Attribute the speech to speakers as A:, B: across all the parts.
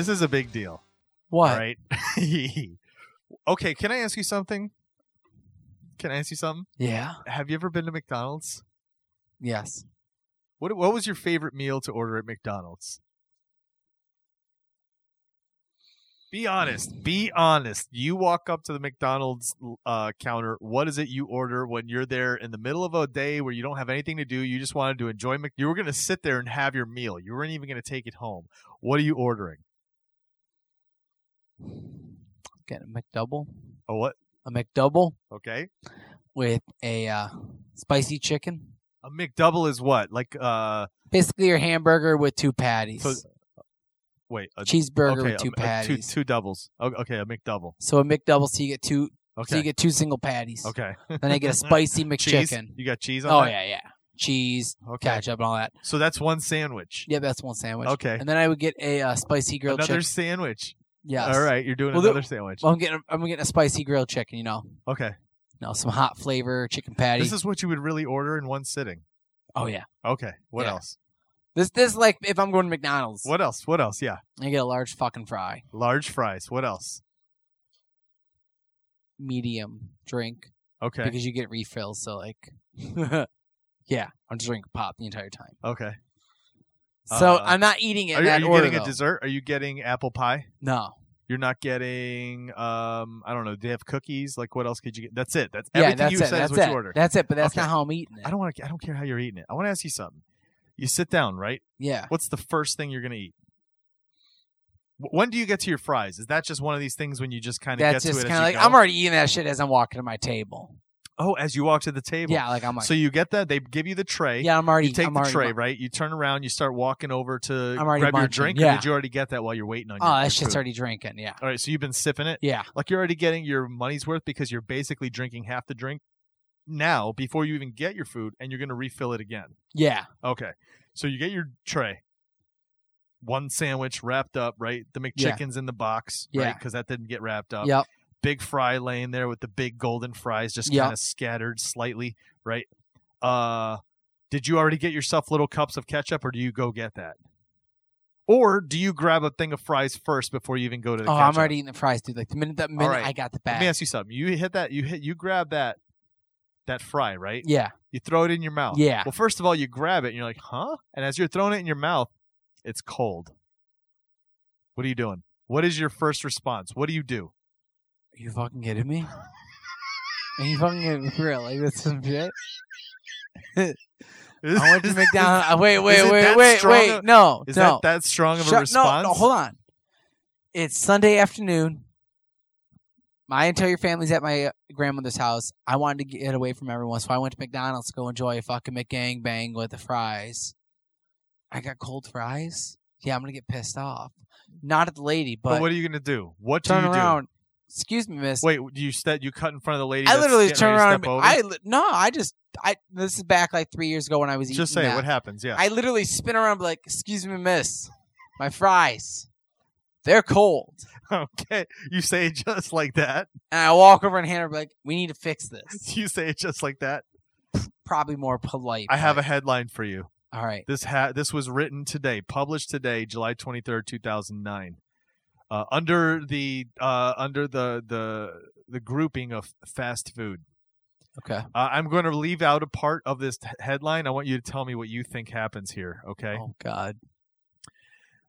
A: This is a big deal.
B: What?
A: Right? okay, can I ask you something? Can I ask you something?
B: Yeah.
A: Have you ever been to McDonald's?
B: Yes.
A: What What was your favorite meal to order at McDonald's? Be honest. Be honest. You walk up to the McDonald's uh, counter. What is it you order when you're there in the middle of a day where you don't have anything to do? You just wanted to enjoy. Mc- you were going to sit there and have your meal. You weren't even going to take it home. What are you ordering?
B: Get a McDouble.
A: Oh, what?
B: A McDouble
A: Okay.
B: with a uh, spicy chicken.
A: A McDouble is what? Like uh,
B: Basically, your hamburger with two patties.
A: so, wait. A,
B: Cheeseburger
A: okay,
B: with two
A: a- a
B: patties.
A: two two doubles. Okay, a McDouble.
B: So a McDouble, so you get two.
A: Okay.
B: So you get two single patties.
A: okay.
B: Then I get a spicy
A: cheese.
B: McChicken.
A: You got cheese on
B: Oh
A: that?
B: yeah, yeah. Cheese,
A: Okay.
B: ketchup, and all that.
A: So that's one sandwich.
B: Yeah, that's one sandwich.
A: Okay.
B: And then I would get a uh, spicy grilled
A: Another
B: chicken.
A: sandwich.
B: Yes.
A: All right, you're doing
B: Well, the-
A: another sandwich.
B: Well, I'm getting I'm getting a spicy grilled chicken. You know,
A: Okay.
B: you know, some hot flavor chicken patty.
A: This is what you would really order in one sitting.
B: oh yeah.
A: Okay. What
B: Yeah.
A: else?
B: This this like if I'm going to McDonald's,
A: What else? What else? Yeah.
B: I get a large fucking fry,
A: Large fries. What else?
B: medium drink
A: Okay.
B: because you get refills. So like, yeah, I'm just drinking pop the entire time.
A: Okay.
B: So
A: Uh,
B: I'm not eating it
A: Are you, are you
B: order.
A: getting a
B: though.
A: dessert? Are you getting apple pie?
B: No.
A: You're not getting um I don't know, do they have cookies? Like what else could you get? That's it. That's
B: Yeah,
A: everything
B: that's
A: you
B: it.
A: said
B: That's
A: is what
B: it.
A: you order.
B: That's it. But that's
A: Okay.
B: not how I'm eating it.
A: I don't want to I don't care how you're eating it. I want to ask you something. You sit down, right?
B: Yeah.
A: What's the first thing you're going to eat? When do you get to your fries? Is that just one of these things when you just kind of get to it
B: kind of like? I'm already eating that shit as I'm walking to my table.
A: Oh, as you walk to the table.
B: Yeah, like I'm like,
A: so you get that. They give you the tray.
B: yeah, I'm already.
A: You take
B: I'm
A: the
B: already
A: tray,
B: mu-
A: right? You turn around. You start walking over to
B: I'm already
A: grab your drink.
B: yeah.
A: Or did you already get that while you're waiting on
B: Oh,
A: your,
B: that
A: your
B: shit's
A: food?
B: already drinking. Yeah.
A: All right, so you've been sipping it.
B: Yeah.
A: Like you're already getting your money's worth because you're basically drinking half the drink now before you even get your food, and you're going to refill it again.
B: Yeah.
A: Okay. So you get your tray. One sandwich wrapped up, right? The
B: Yeah.
A: In the box,
B: Yeah.
A: right? Because that didn't get wrapped up.
B: Yep.
A: Big fry laying there with the big golden fries just kind of scattered slightly, right? Uh did you already get yourself little cups of ketchup or do you go get that? Or do you grab a thing of fries first before you even go to the
B: Oh,
A: ketchup?
B: I'm already eating the fries, dude. Like the minute that minute
A: right.
B: I got the bag.
A: Let me ask you something. You hit that you hit you grab that that fry, right?
B: yeah.
A: You throw it in your mouth.
B: Yeah.
A: Well, first of all, you grab it and you're like, huh? And as you're throwing it in your mouth, it's cold. What are you doing? What is your first response? What do you do?
B: Are you fucking kidding me? Are you fucking kidding me? Real? Like that's some shit. I went to McDonald's. Wait, wait, wait, wait, wait. No,
A: Is
B: no.
A: that that strong of a response?
B: No, no, hold on. It's Sunday afternoon. My entire family's at my grandmother's house. I wanted to get away from everyone, so I went to McDonald's to go enjoy a fucking McGang bang with the fries. I got cold fries. Yeah, I'm gonna get pissed off. Not at the lady, but,
A: But what are you gonna do? What do
B: turn
A: you
B: around. Excuse me, miss.
A: Wait, you said you cut in front of the lady?
B: I literally
A: getting
B: turn around. I no, I just I. This is back like three years ago when I was eating.
A: just say
B: that.
A: what happens. Yeah.
B: I literally spin around, and be like, "Excuse me, miss, my fries, they're cold."
A: okay. You say it just like that.
B: And I walk over and hand her like, "We need to fix this."
A: You say it just like that.
B: Probably more polite.
A: I have a headline for you.
B: All right.
A: This ha- this was written today, published today, July twenty third, two thousand nine. Uh, under the uh, under the the the grouping of fast food.
B: Okay.
A: Uh, I'm going to leave out a part of this t- headline. I want you to tell me what you think happens here. Okay.
B: Oh God.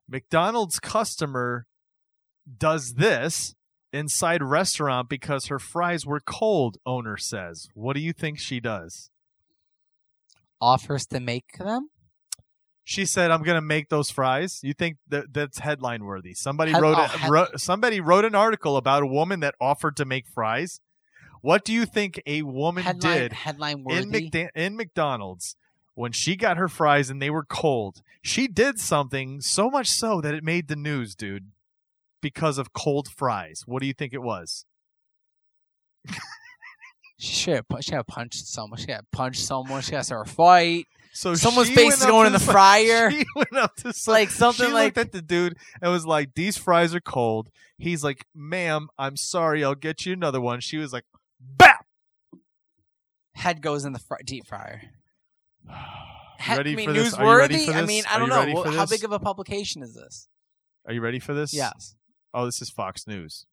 A: McDonald's customer does this inside restaurant because her fries were cold. Owner says. What do you think she does?
B: Offers to make them.
A: She said, "I'm going to make those fries." You think that that's headline worthy? Somebody
B: Head-
A: wrote,
B: oh,
A: a,
B: head-
A: wrote somebody wrote an article about a woman that offered to make fries. What do you think a woman
B: Headline.
A: did
B: Headline
A: in,
B: worthy.
A: McDa- in McDonald's when she got her fries and they were cold, she did something so much so that it made the news, dude, because of cold fries. What do you think it was?
B: She should have, she had punched someone. She had punched someone. She has her fight.
A: So
B: Someone's face is going in the fryer.
A: She went up to some,
B: like something
A: she
B: like
A: looked at the dude and was like, "These fries are cold." He's like, "Ma'am, I'm sorry. I'll get you another one." She was like, "Bap."
B: head goes in the fr- deep fryer.
A: You
B: He-
A: ready
B: I mean,
A: for this? Are you ready
B: newsworthy.
A: for
B: I
A: this?
B: mean, I don't know.
A: for
B: How big of a publication is this?
A: Are you ready for this?
B: Yes.
A: Oh, this is Fox News.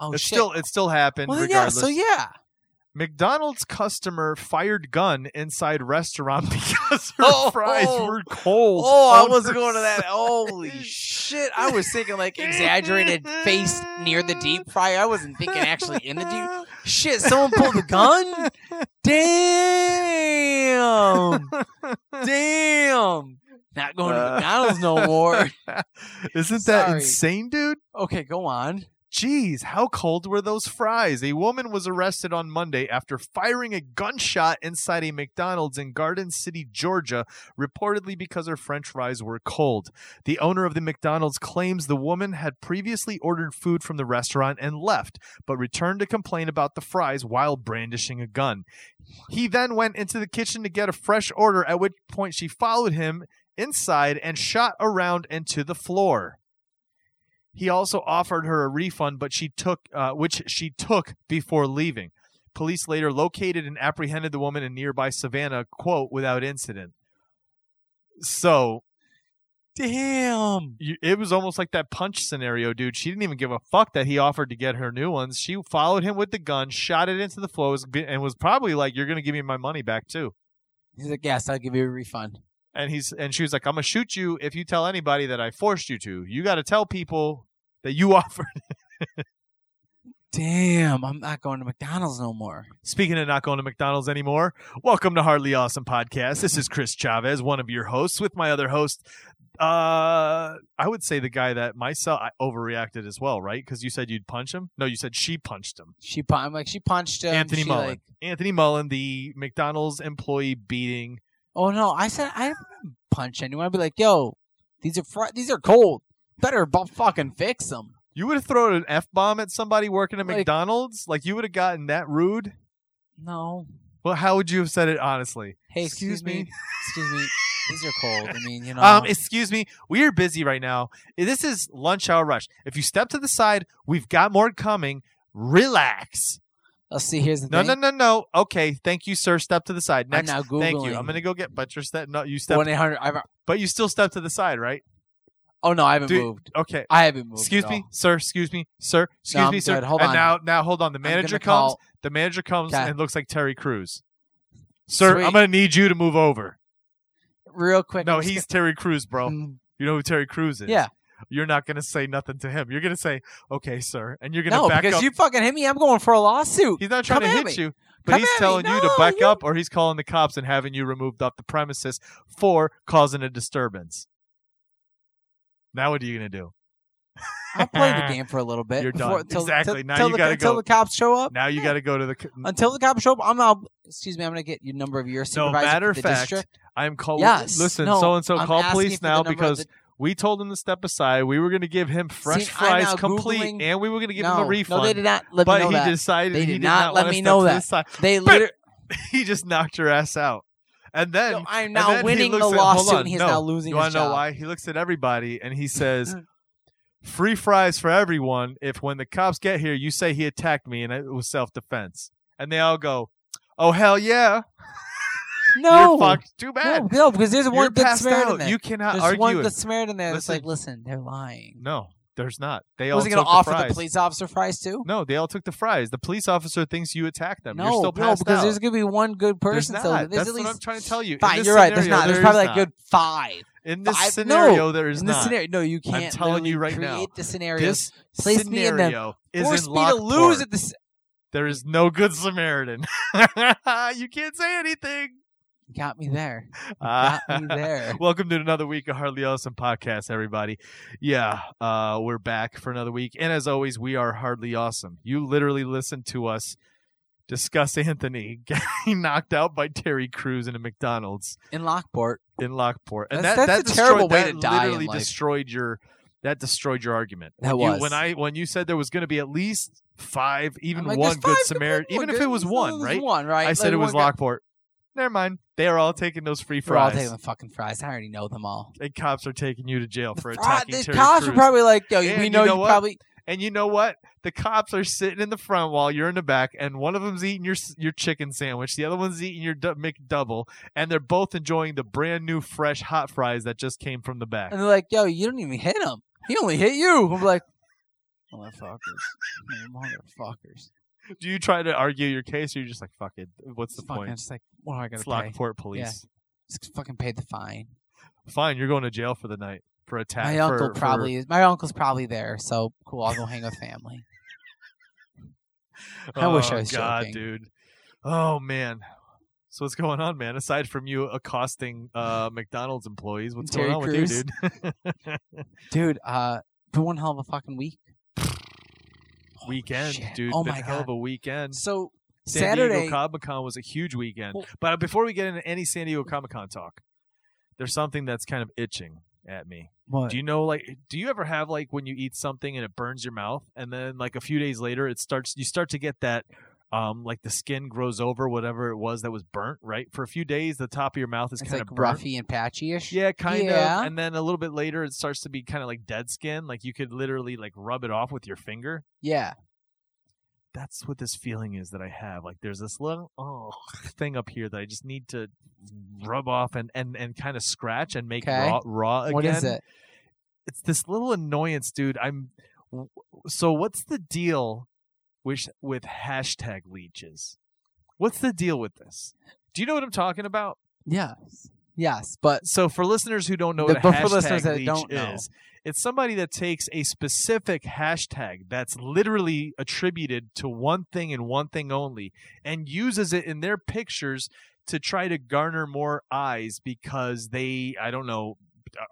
B: Oh
A: it's
B: shit.
A: still it still happened
B: well, then, yeah.
A: regardless.
B: So yeah.
A: McDonald's customer fired gun inside restaurant because her
B: Oh,
A: fries
B: oh.
A: were cold.
B: Oh, I
A: wasn't
B: going to that. Holy shit! I was thinking like exaggerated face near the deep fryer. I wasn't thinking actually in the deep. Shit! Someone pulled a gun. Damn! Damn! Not going to
A: Uh,
B: McDonald's no more.
A: Isn't that
B: Sorry.
A: insane, dude?
B: Okay, go on.
A: Jeez, how cold were those fries? A woman was arrested on Monday after firing a gunshot inside a McDonald's in Garden City, Georgia, reportedly because her french fries were cold. The owner of the McDonald's claims the woman had previously ordered food from the restaurant and left, but returned to complain about the fries while brandishing a gun. He then went into the kitchen to get a fresh order, at which point she followed him inside and shot around into the floor. He also offered her a refund, but she took, uh, which she took before leaving. Police later located and apprehended the woman in nearby Savannah, quote, without incident. So
B: Damn.
A: it was almost like that punch scenario, dude. She didn't even give a fuck that he offered to get her new ones. She followed him with the gun, shot it into the floor, was- and was probably like, "You're gonna give me my money back too."
B: He's like, yes, I'll give you a refund.
A: And he's and she was like, "I'm gonna shoot you if you tell anybody that I forced you to. You got to tell people that you offered."
B: Damn, I'm not going to McDonald's no more.
A: Speaking of not going to McDonald's anymore, welcome to Hardly Awesome Podcast. This is Chris Chavez, one of your hosts, with my other host. Uh, I would say the guy that myself I overreacted as well, right? Because you said you'd punch him. No, you said she punched him.
B: She, I'm like, she punched him.
A: Anthony
B: she,
A: Mullen.
B: like-
A: Anthony Mullen, the McDonald's employee beating.
B: Oh no, I said I didn't punch anyone. I'd be like, yo, these are fr- these are cold. Better bu- fucking fix them.
A: You would have thrown an f bomb at somebody working at
B: Like-
A: McDonald's. Like you would have gotten that rude.
B: No.
A: Well, how would you have said it honestly?
B: Hey, excuse, me. Excuse me. These are cold. I mean, you know.
A: Um, excuse me, we are busy right now. This is lunch hour rush. If you step to the side, we've got more coming. Relax.
B: Let's see. Here's the
A: No,
B: thing.
A: no, no, no. Okay, thank you, sir. Step to the side.
B: I'm
A: Next,
B: now googling.
A: thank you. I'm gonna go get. But you're step. No, you step.
B: One eight hundred.
A: But you still step to the side, right?
B: Oh no, I haven't
A: Do-
B: moved.
A: Okay.
B: I haven't moved.
A: Excuse me,
B: all.
A: sir. Excuse me, sir. Excuse
B: No, I'm
A: me, sir.
B: good. Hold
A: and
B: on.
A: now, now, hold on. The manager comes.
B: call-
A: The manager comes
B: Okay.
A: and looks like Terry Crews. Sir,
B: Sweet.
A: I'm gonna need you to move over.
B: real quick.
A: No,
B: I'm
A: he's Terry Crews, bro.
B: Mm,
A: You know who Terry Crews is?
B: Yeah.
A: You're not gonna say nothing to him. You're gonna say, "Okay, sir," and you're gonna
B: No,
A: back
B: because
A: up.
B: you fucking hit me. I'm going for a lawsuit.
A: He's not trying
B: Come
A: to hit
B: me.
A: you, but
B: Come
A: he's telling you to back
B: you-
A: up, or he's calling the cops and having you removed off the premises for causing a disturbance. Now, what are you gonna do?
B: I'll play the game for a little bit.
A: You're
B: before-
A: done.
B: till-
A: Exactly.
B: till-
A: Now
B: till
A: you gotta go.
B: until the cops show up.
A: Now you
B: Yeah.
A: got to go to the. c-
B: Until the cops show up, I'm out. Excuse me. I'm gonna get you number of your
A: No, matter of fact,
B: district.
A: I'm calling.
B: Yes.
A: Listen, so and so call police now because
B: the-
A: we told him to step aside. We were going to give him fresh
B: See,
A: fries complete,
B: Googling-
A: and we were going to give
B: no,
A: him a refund.
B: No, they did not let
A: but
B: me know
A: he decided
B: They
A: he
B: did
A: did
B: not let me know
A: to
B: that. They literally.
A: he just knocked your ass out. And then
B: So I'm now winning the
A: at-
B: lawsuit, and he's
A: no.
B: now losing
A: You wanna know why? He looks at everybody and he says, "Free fries for everyone. If when the cops get here, you say he attacked me and it was self defense." And they all go, "Oh hell yeah,
B: No,
A: you're fucked. Too bad.
B: no, no, because there's
A: You're
B: one good
A: passed
B: Samaritan there.
A: You cannot
B: there's
A: argue
B: one
A: it.
B: good Samaritan there that's
A: Listen.
B: like, listen, they're lying.
A: No, there's not. They all
B: Was he
A: going
B: gonna offer
A: fries.
B: the police officer fries too?
A: No, they all took the fries. The police officer thinks you attacked them.
B: No,
A: You're still
B: no, because
A: out.
B: there's gonna be one good
A: There's
B: person.
A: not.
B: So there's
A: That's
B: at
A: what I'm trying to tell you. In
B: fine. You're right. There's not. There's probably like good five.
A: In this
B: five-
A: scenario,
B: no,
A: there is
B: in this
A: not.
B: scenario, no, you can't.
A: I'm telling you right now.
B: create the scenario.
A: This
B: Place me in them. Force me to lose at this.
A: There is no good Samaritan. you can't say anything.
B: Got me there.
A: Uh,
B: Got me there.
A: Welcome to another week of Hardly Awesome Podcast, everybody. Yeah, uh, we're back for another week. And as always, we are Hardly Awesome. You literally listen to us discuss Anthony getting knocked out by Terry Crews in a McDonald's
B: in Lockport.
A: in Lockport, and
B: That's-
A: that
B: that's
A: that
B: a terrible way to die
A: Literally destroyed your that destroyed your argument.
B: That
A: when you,
B: was.
A: when I when you said there was going to be at least five, even
B: like,
A: one
B: "There's
A: good Samaritan, even if it was one, right?
B: One, right?
A: I said
B: Like,
A: it was Lockport. Never mind. They are all taking those free
B: We're all
A: fries.
B: taking the fucking fries. I already know them all.
A: and cops are taking you to jail for attacking
B: the
A: Terry
B: cops
A: Crews.
B: are probably like, "Yo,
A: And
B: we
A: you
B: know
A: know
B: you
A: what?
B: probably."
A: And you know what? The cops are sitting in the front while you're in the back, and one of them's eating your s- your chicken sandwich, the other one's eating your du- McDouble, and they're both enjoying the brand new fresh hot fries that just came from the back.
B: And they're like, "Yo, you don't even hit him. He only hit you." I'm like, "Motherfuckers, motherfuckers."
A: Do you try to argue your case, or you're just like, "Fuck it, what's the point?"
B: Just like, what am I gonna pay?
A: Lockport Police.
B: Just fucking pay the fine.
A: Fine, you're going to jail for the night for attack.
B: My
A: for-
B: uncle
A: for-
B: probably is. My uncle's probably there, so cool. I'll go hang with family. I wish I
A: Oh,
B: was
A: God,
B: joking.
A: dude. Oh man. So what's going on, man? Aside from you accosting uh, McDonald's employees, what's
B: Terry
A: going on
B: Crews?
A: with you, dude?
B: Dude, uh, been one hell of a fucking week. Holy
A: weekend,
B: shit.
A: dude.
B: Oh
A: Been
B: my
A: hell
B: god.
A: of a weekend.
B: So
A: San
B: Saturday,
A: Diego Comic Con was a huge weekend.
B: Well-
A: but before we get into any San Diego Comic Con talk, there's something that's kind of itching at me.
B: what?
A: Do you know like do you ever have like when you eat something and it burns your mouth and then like a few days later it starts you start to get that um like the skin grows over whatever it was that was burnt, right? For a few days the top of your mouth is
B: it's
A: kind
B: like
A: of burnt.
B: roughy and patchy-ish.
A: Yeah, kind
B: Yeah.
A: of. And then a little bit later it starts to be kind of like dead skin, like you could literally like rub it off with your finger.
B: Yeah.
A: That's what this feeling is that I have. Like there's this little oh thing up here that I just need to rub off and and and kind of scratch and make
B: Okay.
A: raw raw again
B: What is it?
A: it's this little annoyance, dude. I'm so what's the deal with with hashtag leeches? What's the deal with this? Do you know what I'm talking about?
B: Yes. Yes, but
A: So for listeners who don't know
B: The-
A: what a
B: for
A: hashtag
B: listeners that
A: leech
B: don't know.
A: is, it's somebody that takes a specific hashtag that's literally attributed to one thing and one thing only and uses it in their pictures to try to garner more eyes because they, I don't know,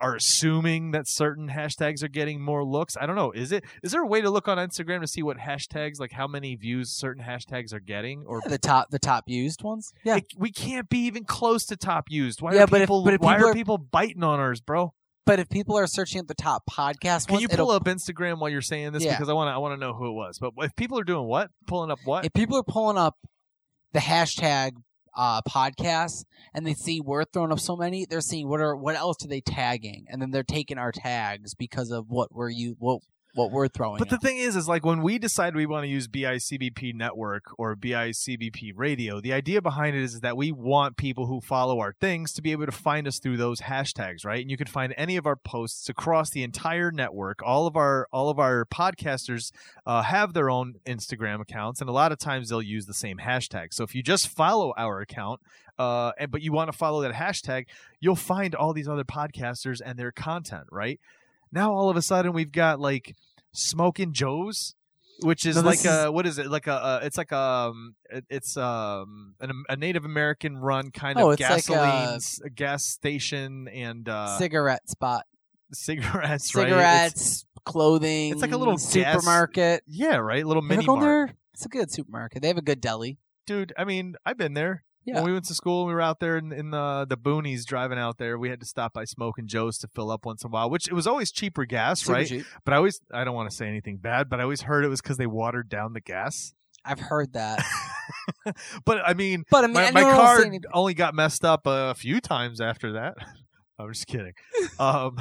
A: are assuming that certain hashtags are getting more looks. I don't know. Is it is there a way to look on Instagram to see what hashtags like how many views certain hashtags are getting or
B: the top the top used ones. Yeah.
A: it- we can't be even close to top used. Why
B: Yeah,
A: are
B: but if-
A: people
B: but if
A: why
B: people
A: are
B: are-
A: people biting on ours, bro?
B: But if people are searching at the top podcast
A: Can
B: ones,
A: you pull up Instagram while you're saying this
B: Yeah.
A: because I want to I want to know who it was. But if people are doing what? Pulling up what?
B: if people are pulling up the hashtag uh, podcast and they see we're throwing up so many, they're seeing what are what else are they tagging, and then they're taking our tags because of what we're you what what we're throwing.
A: But the thing is, is like when we decide we want to use BICBP network or BICBP radio, the idea behind it is that we want people who follow our things to be able to find us through those hashtags, right? And you can find any of our posts across the entire network. All of our all of our podcasters uh, have their own Instagram accounts, and a lot of times they'll use the same hashtag. So if you just follow our account, uh, and but you want to follow that hashtag, you'll find all these other podcasters and their content, right? Now all of a sudden we've got like Smoking Joe's, which is
B: No,
A: like a what is it? Like a uh, it's like um it- it's um an, a Native American run kind
B: Oh,
A: of
B: like,
A: gasoline
B: uh,
A: gas station and uh,
B: cigarette spot,
A: cigarettes, right?
B: Cigarettes, clothing.
A: it's like a little gas-
B: supermarket.
A: yeah, right.
B: A Little
A: mini mart?
B: It's a good supermarket. They have a good deli.
A: dude. I mean, I've been there.
B: Yeah.
A: When we went to school, and we were out there in, in the the boonies driving out there. We had to stop by Smoking Joe's to fill up once in a while, which it was always cheaper gas,
B: Super
A: right?
B: cheap.
A: But I always I don't want to say anything bad, but I always heard it was because they watered down the gas.
B: I've heard that.
A: But I mean,
B: But I mean,
A: my, my car only got messed up a few times after that. I'm just kidding. um,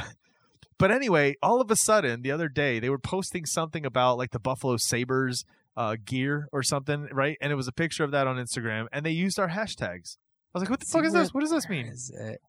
A: but anyway, all of a sudden, the other day, they were posting something about like the Buffalo Sabres uh, gear or something, right? And it was a picture of that on Instagram, and they used our hashtags. I was like, "What the
B: See,
A: fuck is this? What does this mean?"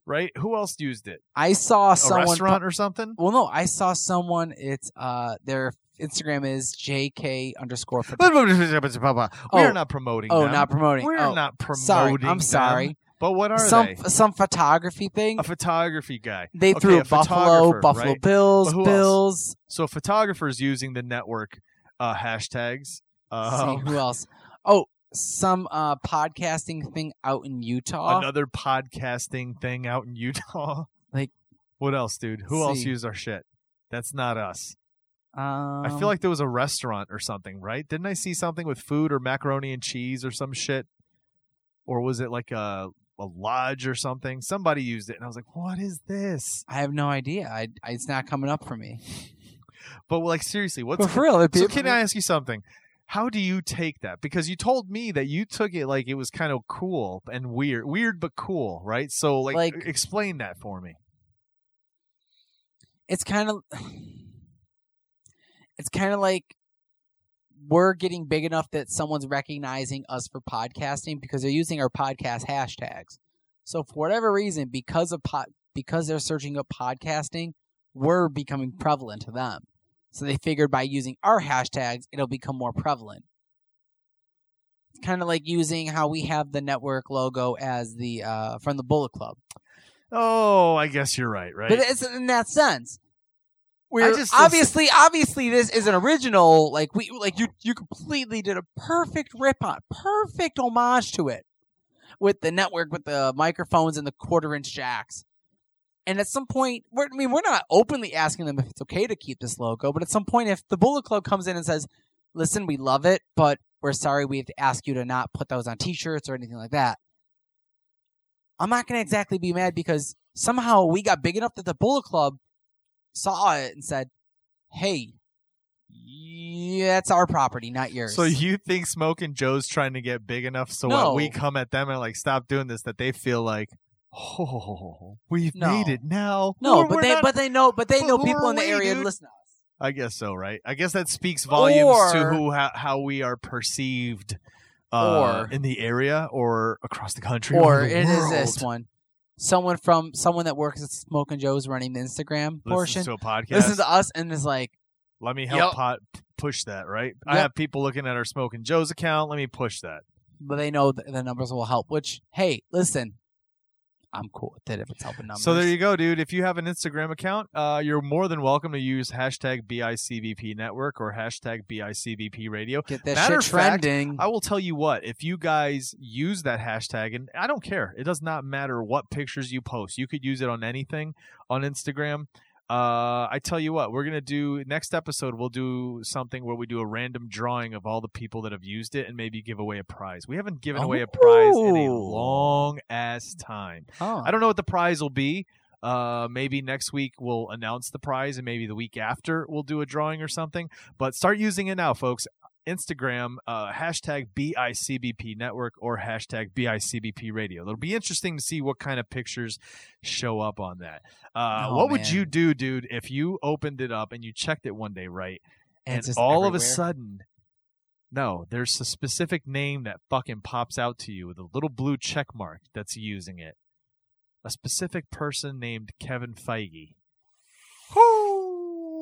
A: Right? Who else used it?
B: I saw
A: A
B: someone.
A: restaurant or something?
B: Well, no, I saw someone. It's uh, their Instagram is JK underscore.
A: we
B: photography.
A: are
B: Oh.
A: not promoting.
B: Oh,
A: them.
B: not promoting.
A: We're
B: oh,
A: not promoting.
B: sorry. I'm
A: them.
B: sorry.
A: But what are
B: some
A: they?
B: some photography thing.
A: A photography guy.
B: They
A: okay,
B: threw
A: a
B: Buffalo, Buffalo
A: right?
B: Bills,
A: who else?
B: Bills.
A: So photographers using the network uh, hashtags.
B: See
A: Um,
B: who else? Oh, some uh podcasting thing out in Utah.
A: another podcasting thing out in Utah.
B: Like-
A: what else, dude? Who else
B: See.
A: used our shit? That's not us.
B: Um,
A: I feel like there was a restaurant or something, right? Didn't I see something with food or macaroni and cheese or some shit? Or was it like a a lodge or something? Somebody used it, and I was like, "What is this?"
B: I have no idea. I, I it's not coming up for me.
A: But like, seriously, what's
B: But for real, be-
A: so? Can I ask you something? How do you take that? Because you told me that you took it like it was kind of cool and weird, weird but cool, right? So, like,
B: Like-
A: explain that for me.
B: it's kind of it's kind of like we're getting big enough that someone's recognizing us for podcasting because they're using our podcast hashtags. So for whatever reason, because of pod, because they're searching up podcasting, we're becoming prevalent to them. So they figured by using our hashtags, it'll become more prevalent. It's kind of like using how we have the network logo as the uh, from the Bullet Club.
A: Oh, I guess you're right, right?
B: But it's in that sense. We're
A: just-
B: obviously, obviously, this is an original. Like we, like you, you completely did a perfect rip on, perfect homage to it, with the network, with the microphones and the quarter inch jacks. And at some point, we're, I mean, we're not openly asking them if it's okay to keep this logo, but at some point, if the Bullet Club comes in and says, "Listen, we love it, but we're sorry, we have to ask you to not put those on T-shirts or anything like that," I'm not going to exactly be mad because somehow we got big enough that the Bullet Club saw it and said, "Hey, yeah, that's our property, not yours."
A: So you think Smoking Joe's trying to get big enough so
B: No.
A: when we come at them and like stop doing this that they feel like, oh, we've
B: No.
A: made it now.
B: no,
A: We're-
B: but
A: we're
B: they
A: not-
B: but they know but they
A: but
B: know people in the
A: we,
B: area
A: dude?
B: listen to us.
A: I guess so, right? I guess that speaks volumes to who how, how we are perceived uh,
B: Or-
A: in the area or across the country
B: Or
A: the
B: it is this one. Someone from someone that works at Smoking Joe's running the Instagram portion.
A: To a podcast.
B: Listens to us and is like,
A: Let me help
B: Yep.
A: pot, push that, right? I have people looking at our Smoking Joe's account. Let me push that.
B: but they know the numbers will help. Which, hey, listen, I'm cool with it if it's helping numbers.
A: So there you go, dude. If you have an Instagram account, uh, you're more than welcome to use hashtag BICBP Network or hashtag BICBP Radio.
B: Get that
A: Matter
B: shit
A: fact,
B: trending.
A: I will tell you what, if you guys use that hashtag, and I don't care, it does not matter what pictures you post. You could use it on anything on Instagram. Uh, I tell you what, we're gonna do next episode. We'll do something where we do a random drawing of all the people that have used it, and maybe give away a prize. We haven't given away a prize in a long ass time.
B: oh.
A: I don't know what the prize will be. Uh, maybe next week we'll announce the prize, and maybe the week after we'll do a drawing or something. But start using it now, folks. Instagram, uh, hashtag BICBP Network or hashtag BICBP Radio. It'll be interesting to see what kind of pictures show up on that. Uh,
B: Oh,
A: what would you do, dude, if you opened it up and you checked it one day, right?
B: And
A: And, all of a sudden, no, there's a specific name that fucking pops out to you with a little blue check mark that's using it. A specific person named Kevin Feige.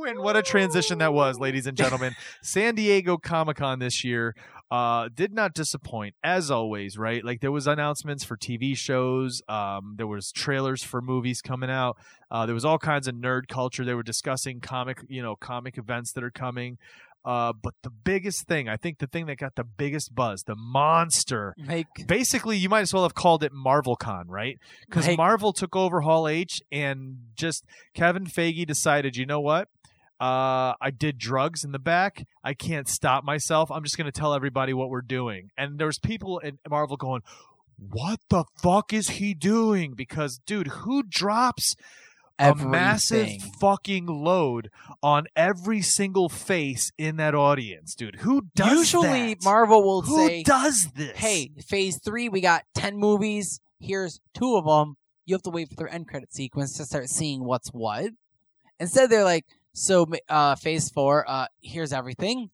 A: And what a transition that was, ladies and gentlemen. San Diego Comic Con this year uh, did not disappoint, as always, right? Like there was announcements for TV shows, um, there was trailers for movies coming out. Uh, there was all kinds of nerd culture. They were discussing comic, you know, comic events that are coming. Uh, but the biggest thing, I think, the thing that got the biggest buzz, the monster.
B: Like,
A: Basically, you might as well have called it MarvelCon, right? Because Marvel took over Hall H, and just Kevin Feige decided, you know what? Uh, I did drugs in the back. I can't stop myself. I'm just going to tell everybody what we're doing. And there's people in Marvel going, "What the fuck is he doing?" Because, dude, who drops a massive fucking load on every single face in that audience, dude? Who does
B: Usually,
A: that?
B: Marvel will
A: Who
B: say,
A: does this?
B: hey, phase three, we got 10 movies. Here's two of them. You have to wait for their end credit sequence to start seeing what's what. Instead, they're like, so uh, phase four, uh, here's everything.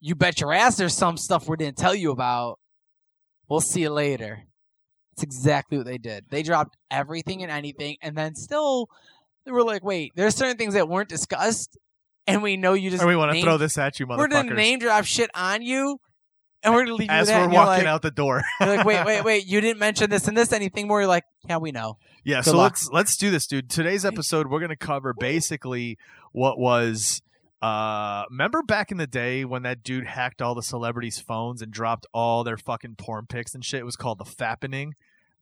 B: You bet your ass there's some stuff we didn't tell you about. We'll see you later. That's exactly what they did. They dropped everything and anything, and then still, they were like, wait, there's certain things that weren't discussed, and we know you just.
A: Or we want to throw this at you, motherfuckers.
B: We're gonna name drop shit on you, and we're gonna leave you
A: as we're walking
B: like,
A: out the door.
B: you're like, wait, wait, wait. You didn't mention this and this. Anything more? You're like, yeah, we know.
A: Yeah,
B: Good
A: so
B: luck.
A: let's let's do this, dude. Today's episode, we're gonna cover basically what was. Uh, remember back in the day when that dude hacked all the celebrities' phones and dropped all their fucking porn pics and shit? It was called the fappening,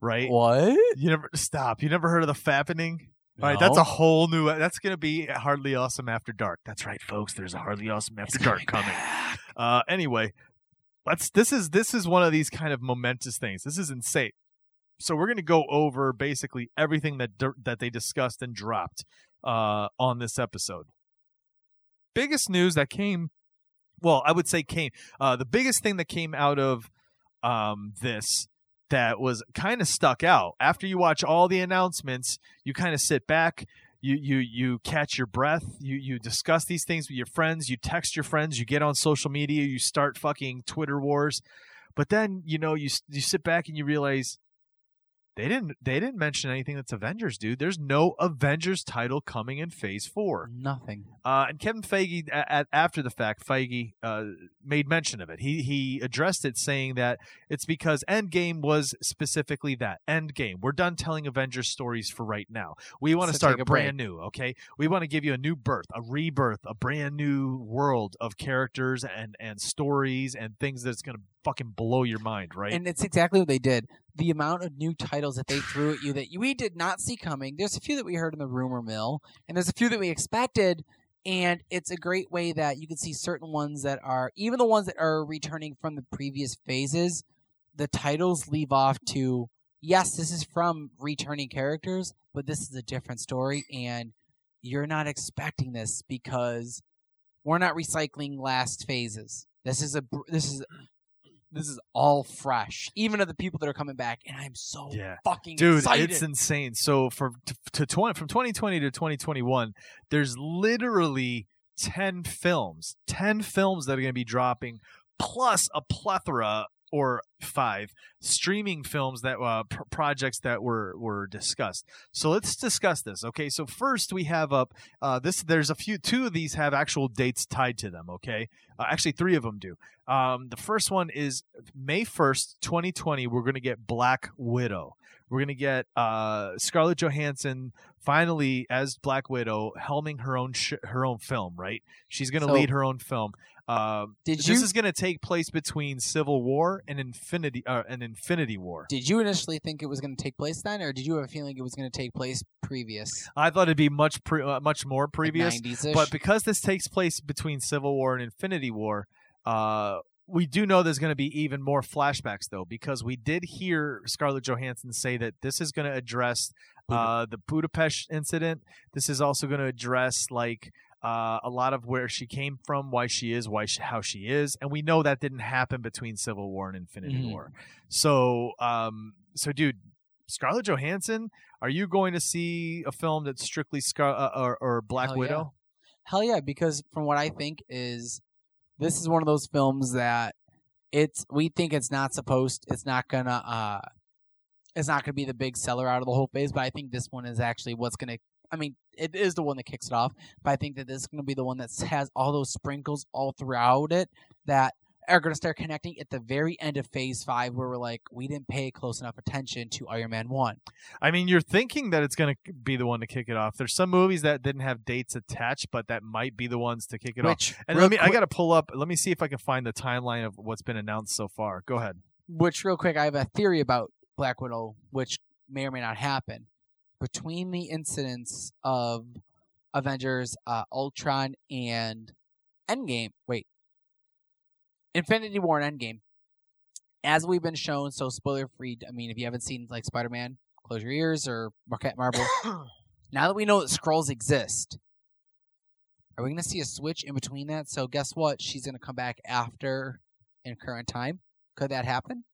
A: right?
B: What?
A: You never stop. You never heard of the fappening? All right, that's a whole new. That's gonna be hardly awesome after dark. That's right, folks. There's a hardly awesome after
B: It's
A: dark
B: coming
A: coming. Uh, anyway, let's. This is this is one of these kind of momentous things. This is insane. So we're gonna go over basically everything that that they discussed and dropped uh, on this episode. Biggest news that came, well, I would say came. Uh, the biggest thing that came out of um, this that was kind of stuck out after you watch all the announcements. You kind of sit back you you you catch your breath you you discuss these things with your friends you text your friends you get on social media you start fucking twitter wars. But then you know you you sit back and you realize they didn't they didn't mention anything that's avengers dude there's no avengers title coming in phase 4
B: Nothing.
A: uh, and Kevin Feige, a- a- after the fact, Feige uh, made mention of it. He he addressed it, saying that it's because Endgame was specifically that Endgame. We're done telling Avengers stories for right now. We want to
B: So
A: start brand new. Okay, we want to give you a new birth, a rebirth, a brand new world of characters and and stories and things that's gonna fucking blow your mind. Right?
B: And it's exactly what they did. The amount of new titles that they threw at you that we did not see coming. There's a few that we heard in the rumor mill, and there's a few that we expected. And it's a great way that you can see certain ones that are, even the ones that are returning from the previous phases, the titles leave off to, yes, this is from returning characters, but this is a different story. And you're not expecting this because we're not recycling last phases. This is a, this is, this is all fresh, even of the people that are coming back, and I'm so
A: Yeah.
B: fucking
A: Dude,
B: excited.
A: it's insane. So for to, to 20, from 2020 to 2021, there's literally 10 films, 10 films that are going to be dropping plus a plethora or five streaming films that uh, pr- projects that were were discussed. So let's discuss this. Okay, so first we have up uh, this. There's a few. Two of these have actual dates tied to them. Okay, uh, actually three of them do. Um, the first one is May 1st, 2020. We're going to get Black Widow. We're going to get uh, Scarlett Johansson finally as Black Widow, helming her own sh- her own film. Right, she's going to
B: So-
A: lead her own film. Um,
B: Did
A: this
B: you
A: is going to take place between Civil War and Infinity uh, and Infinity War.
B: did you initially think it was going to take place then, or did you have a feeling it was going to take place previous,
A: I thought it'd be much pre- uh, much more previous,
B: 90s-ish?
A: but because this takes place between Civil War and Infinity War, uh, we do know there's going to be even more flashbacks though, because we did hear Scarlett Johansson say that this is going to address uh, the Budapest incident. This is also going to address like uh, a lot of where she came from, why she is, why she, how she is, and we know that didn't happen between Civil War and Infinity
B: Mhm.
A: War. So, um, so dude, Scarlett Johansson, are you going to see a film that's strictly Scar uh, or, or Black
B: Hell yeah.
A: Widow?
B: Hell yeah, because from what I think is this is one of those films that it's we think it's not supposed it's not gonna uh it's not gonna be the big seller out of the whole phase, but I think this one is actually what's gonna I mean, it is the one that kicks it off, but I think that this is gonna be the one that has all those sprinkles all throughout it that are gonna start connecting at the very end of phase five where we're like, we didn't pay close enough attention to Iron Man one.
A: I mean, you're thinking that it's going to be the one to kick it off. There's some movies that didn't have dates attached, but that might be the ones to kick it off.
B: Which
A: And let me, I got to pull up. Let me see if I can find the timeline of what's been announced so far. Go ahead.
B: which real quick, I have a theory about Black Widow, which may or may not happen. Between the incidents of Avengers, uh, Ultron, and Endgame, wait, Infinity War and Endgame, as we've been shown, so spoiler free. I mean, if you haven't seen like Spider Man, close your ears or Marquette Marble. now that we know that Skrulls exist, are we going to see a switch in between that? So guess what? She's going to come back after in current time. Could that happen?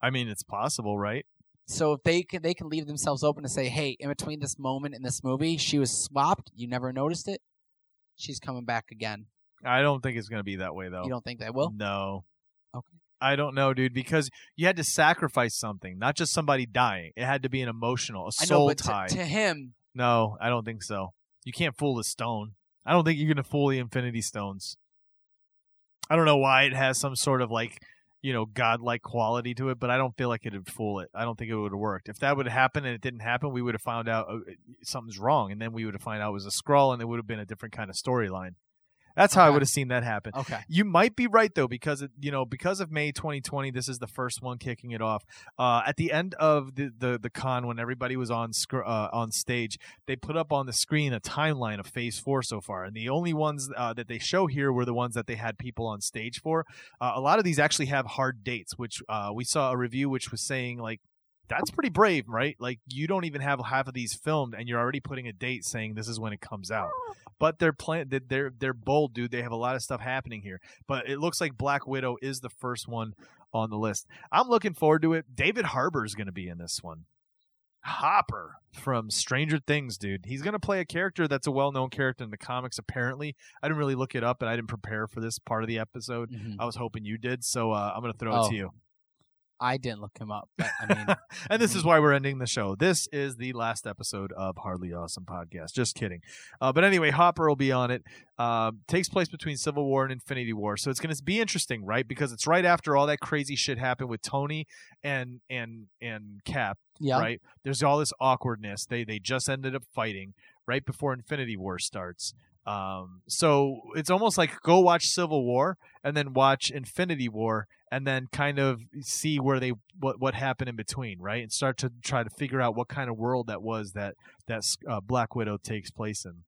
A: I mean, it's possible, right?
B: So if they can, they can leave themselves open to say, "Hey, in between this moment in this movie, she was swapped. You never noticed it. She's coming back again."
A: I don't think it's going to be that way, though.
B: You don't think that will?
A: No.
B: Okay.
A: I don't know, dude, because you had to sacrifice something, not just somebody dying. It had to be an emotional, a
B: I know,
A: soul
B: but
A: tie.
B: to, to him,
A: no, I don't think so. You can't fool the stone. I don't think you're going to fool the Infinity Stones. I don't know why it has some sort of like, you know, godlike quality to it, but I don't feel like it'd fool it. I don't think it would have worked. If that would have happened and it didn't happen, we would have found out uh, something's wrong, and then we would have found out it was a Skrull, and it would have been a different kind of storyline. That's how I would have seen that happen.
B: Okay.
A: You might be right though, because it, you know, because of May 2020, this is the first one kicking it off. Uh, at the end of the, the the con, when everybody was on scr- uh, on stage, they put up on the screen a timeline of Phase Four so far, and the only ones uh, that they show here were the ones that they had people on stage for. Uh, a lot of these actually have hard dates, which uh, we saw a review which was saying like. That's pretty brave, right? Like you don't even have half of these filmed, and you're already putting a date saying this is when it comes out. But they're playing they're they're bold dude. They have a lot of stuff happening here. But it looks like black widow is the first one on the list. I'm looking forward to it. David harbour is going to be in this one. Hopper from stranger things dude. He's going to play a character that's a well-known character in the comics apparently. I didn't really look it up and i didn't prepare for this part of the episode.
B: Mhm.
A: i was hoping you did so uh, i'm going to throw it
B: Oh.
A: to you
B: I didn't look him up, but I mean,
A: and this is why we're ending the show. This is the last episode of Hardly Awesome podcast. Just kidding. Uh, but anyway, Hopper will be on it. Um, takes place between Civil War and Infinity War, so it's going to be interesting, right? Because it's right after all that crazy shit happened with Tony and and and Cap,
B: yeah.
A: right? There's all this awkwardness. They they just ended up fighting right before Infinity War starts. Um, so it's almost like go watch Civil War and then watch Infinity War and then kind of see where they what what happened in between, right? And start to try to figure out what kind of world that was that that uh, Black Widow takes place in.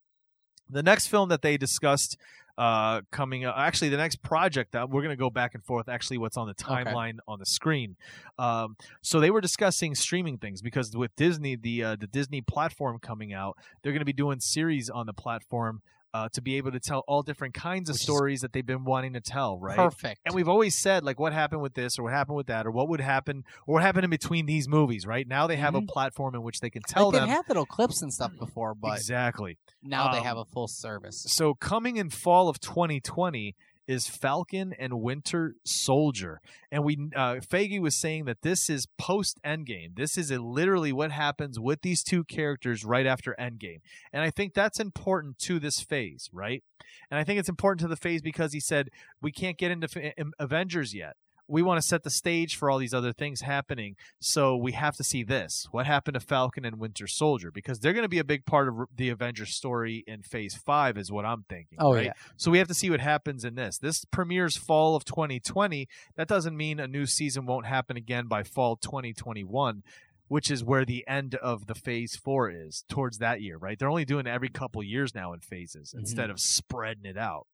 A: The next film that they discussed uh coming up actually the next project that we're going to go back and forth actually what's on the
B: Okay.
A: timeline on the screen um so they were discussing streaming things because with disney the uh, the disney platform coming out they're going to be doing series on the platform uh, to be able to tell all different kinds of
B: Which
A: stories that they've been wanting to tell right
B: Perfect.
A: and we've always said like what happened with this or what happened with that or what would happen or what happened in between these movies right now they have a
B: Mhm.
A: platform in which they can tell
B: like,
A: them
B: they've had little clips and stuff before, but
A: exactly
B: now they
A: Um,
B: have a full service.
A: so coming in fall of 2020 is Falcon and Winter Soldier, and we uh, was saying that this is post Endgame. This is literally what happens with these two characters right after Endgame, and I think that's important to this phase, right? And I think it's important to the phase because he said we can't get into F- Avengers yet. We want to set the stage for all these other things happening, so we have to see this. What happened to Falcon and Winter Soldier? Because they're going to be a big part of the Avengers story in Phase Five, is what I'm thinking.
B: Oh
A: right?
B: yeah.
A: So we have to see what happens in this. This premieres fall of 2020. That doesn't mean a new season won't happen again by fall 2021, which is where the end of the phase 4 is towards that year, right? They're only doing it every couple years now in phases
B: Mhm.
A: instead of spreading it out.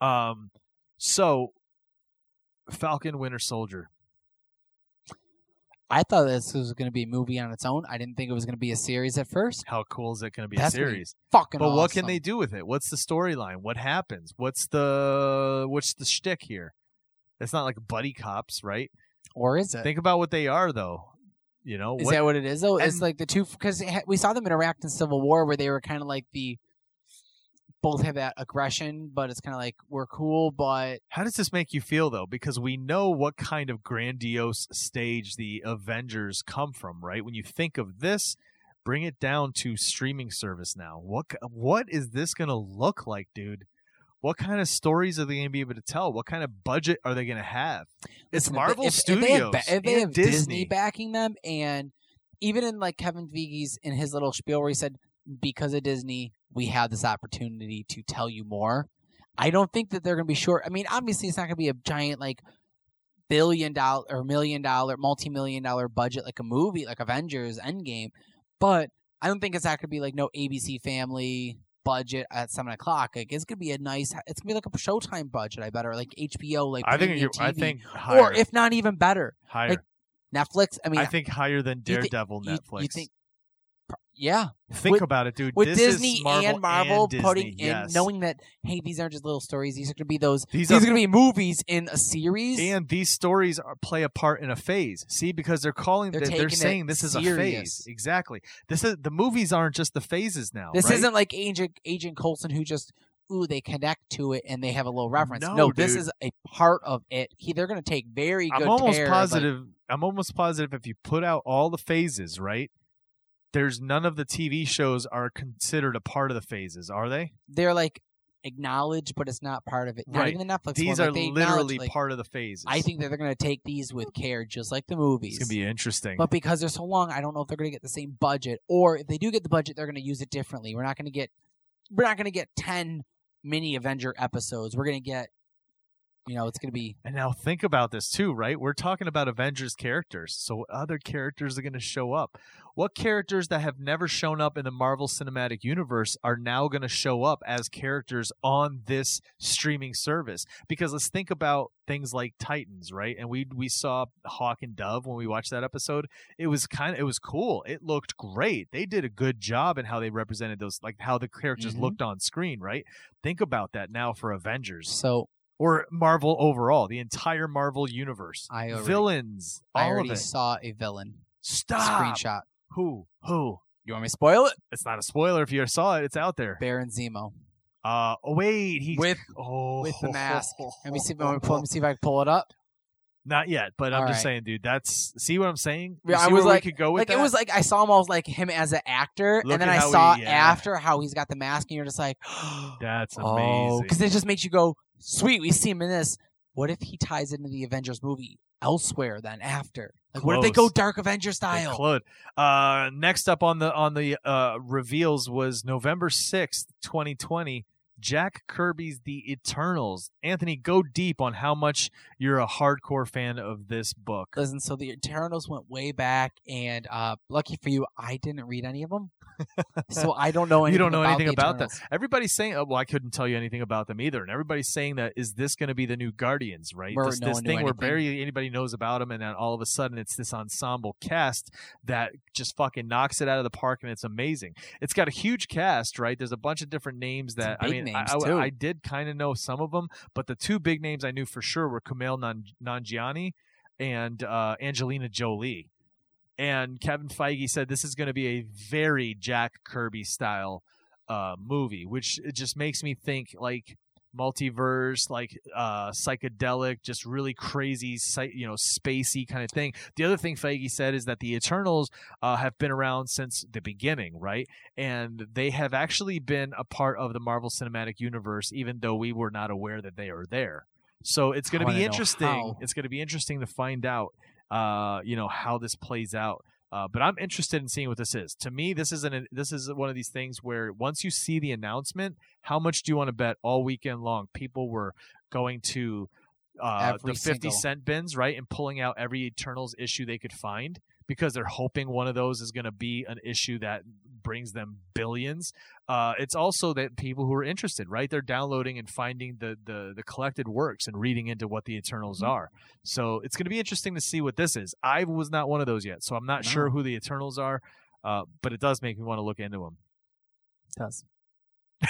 A: Um so Falcon Winter Soldier.
B: I thought this was going to be a movie on its own. I didn't think it was going to be a series at first.
A: How cool is it going to be
B: That's
A: a
B: gonna be
A: series?
B: Fucking.
A: But what can they do with it? What's the storyline? What happens? What's the what's the shtick here? It's not like buddy cops, right?
B: Or is it?
A: Think about what they are, though. You know,
B: Is
A: what,
B: that what it is though? it's like the two because we saw them interact in Civil War where they were kind of like the both have that aggression, but it's kind of like we're cool, but
A: how does this make you feel, though? Because we know what kind of grandiose stage the Avengers come from, right? When you think of this, bring it down to streaming service now. What what is this going to look like, dude? What kind of stories are they going to be able to tell? What kind of budget are they going to have? It's
B: Listen,
A: Marvel
B: if,
A: Studios
B: If they have, ba- if they have
A: Disney.
B: Disney backing them, and even in like Kevin Feige's in his little spiel where he said, "Because of Disney, we have this opportunity to tell you more." I don't think that they're going to be short. I mean, obviously, it's not going to be a giant like billion dollar or million dollar, multi million dollar budget like a movie like Avengers Endgame, but I don't think it's not going to be like no ABC Family budget at seven o'clock. Like it's gonna be a nice. It's gonna be like a Showtime budget. I bet, or like HBO. Like
A: I think you I think higher,
B: or if not even better,
A: higher.
B: like, Netflix. I mean,
A: I think higher than
B: you
A: Daredevil
B: you,
A: Netflix.
B: you think, yeah,
A: Think
B: with-
A: about it, dude.
B: with
A: This
B: Disney
A: is Marvel
B: and Marvel
A: Disney,
B: putting in,
A: yes.
B: knowing that hey, these aren't just little stories. These are gonna be those.
A: These
B: These,
A: are-
B: are gonna be movies in a series.
A: and these stories are, play a part in a phase. See, because they're calling,
B: They're
A: they're, they're saying this is a phase. Exactly. This is the movies aren't just the phases now.
B: this
A: right?
B: isn't like Agent Agent Coulson who just. Ooh, they connect to it and they have a little reference.
A: No,
B: this
A: dude.
B: is a part of it. He, they're going to take very good
A: I'm almost
B: care of, like,
A: positive. I'm almost positive if you put out all the phases, right? There's none of the TV shows are considered a part of the phases, are they?
B: they're like acknowledged, but it's not part of it. Not
A: Right.
B: even the Netflix.
A: These
B: one,
A: are
B: like,
A: literally
B: like,
A: part of the phases.
B: I think that they're going to take these with care, just like the movies.
A: it's gonna be interesting.
B: But because they're so long, I don't know if they're going to get the same budget, or if they do get the budget, they're going to use it differently. We're not going to get, we're not going to get ten mini Avenger episodes. We're gonna get, you know, it's gonna be
A: And now think about this too, right? We're talking about Avengers characters. So other characters are going to show up? What characters that have never shown up in the Marvel Cinematic Universe are now going to show up as characters on this streaming service? Because let's think about things like Titans, right? And we we saw Hawk and Dove when we watched that episode. It was kind of it was cool. It looked great. They did a good job in how they represented those like how the characters
B: Mhm.
A: looked on screen, right? Think about that now for Avengers
B: so.
A: Or Marvel overall, the entire Marvel universe.
B: I already,
A: Villains,
B: I already
A: of it.
B: saw a villain
A: Stop.
B: screenshot.
A: Who? Who?
B: You want me to spoil it?
A: It's not a spoiler if you saw it. It's out there.
B: Baron Zemo
A: Uh, oh wait, he's
B: with
A: oh,
B: with the mask. Let me see. Let me, pull, let me see if I can pull it up.
A: Not yet, but I'm
B: All
A: just
B: right.
A: saying, dude. That's see what I'm saying. You
B: Yeah, I was like-
A: could go with
B: Like
A: that?
B: it was like I saw him almost like him as an actor,
A: Look
B: and then I
A: he-
B: saw
A: yeah.
B: after how he's got the mask, and you're just like,
A: That's
B: oh,
A: amazing.
B: because it just makes you go, sweet. We see him in this. What if he ties into the Avengers movie elsewhere then after? Like, what if they go Dark Avenger style?
A: Uh, next up on the on the uh, reveals was November sixth, 2020. Jack Kirby's The Eternals. Anthony, go deep on how much you're a hardcore fan of this book.
B: Listen, so the Eternals went way back, and uh, lucky for you, I didn't read any of them, so I don't know anything.
A: You don't know
B: about
A: anything about that. Everybody's saying, oh, well, I couldn't tell you anything about them either. And everybody's saying that is this going to be the new Guardians, right?
B: Where
A: this
B: no
A: this thing where
B: anything.
A: barely anybody knows about them, and then all of a sudden it's this ensemble cast that just fucking knocks it out of the park, and it's amazing. It's got a huge cast, right? There's a bunch of different names that I mean,
B: names,
A: I, I-
B: too.
A: I did kind of know some of them, but the two big names I knew for sure were Kumail Nan- Nanjiani and uh, Angelina Jolie. And Kevin Feige said this is going to be a very Jack Kirby style uh, movie, which it just makes me think like multiverse, like uh, psychedelic, just really crazy, you know, spacey kind of thing. The other thing Feige said is that the Eternals uh, have been around since the beginning, right? And they have actually been a part of the Marvel Cinematic Universe, even though we were not aware that they are there. So it's going to be interesting. It's going to be interesting to find out, uh, you know, how this plays out. Uh, but I'm interested in seeing what this is. To me, this is an this is one of these things where once you see the announcement, how much do you want to bet all weekend long? People were going to uh, the 50
B: single-
A: cent bins, right, and pulling out every Eternals issue they could find because they're hoping one of those is going to be an issue that brings them billions. Uh, it's also that people who are interested, right, they're downloading and finding the the, the collected works and reading into what the Eternals
B: Mhm.
A: are. So it's going to be interesting to see what this is. I was not one of those yet, so I'm not sure who the Eternals are. Uh, but it does make me want to look into them.
B: does.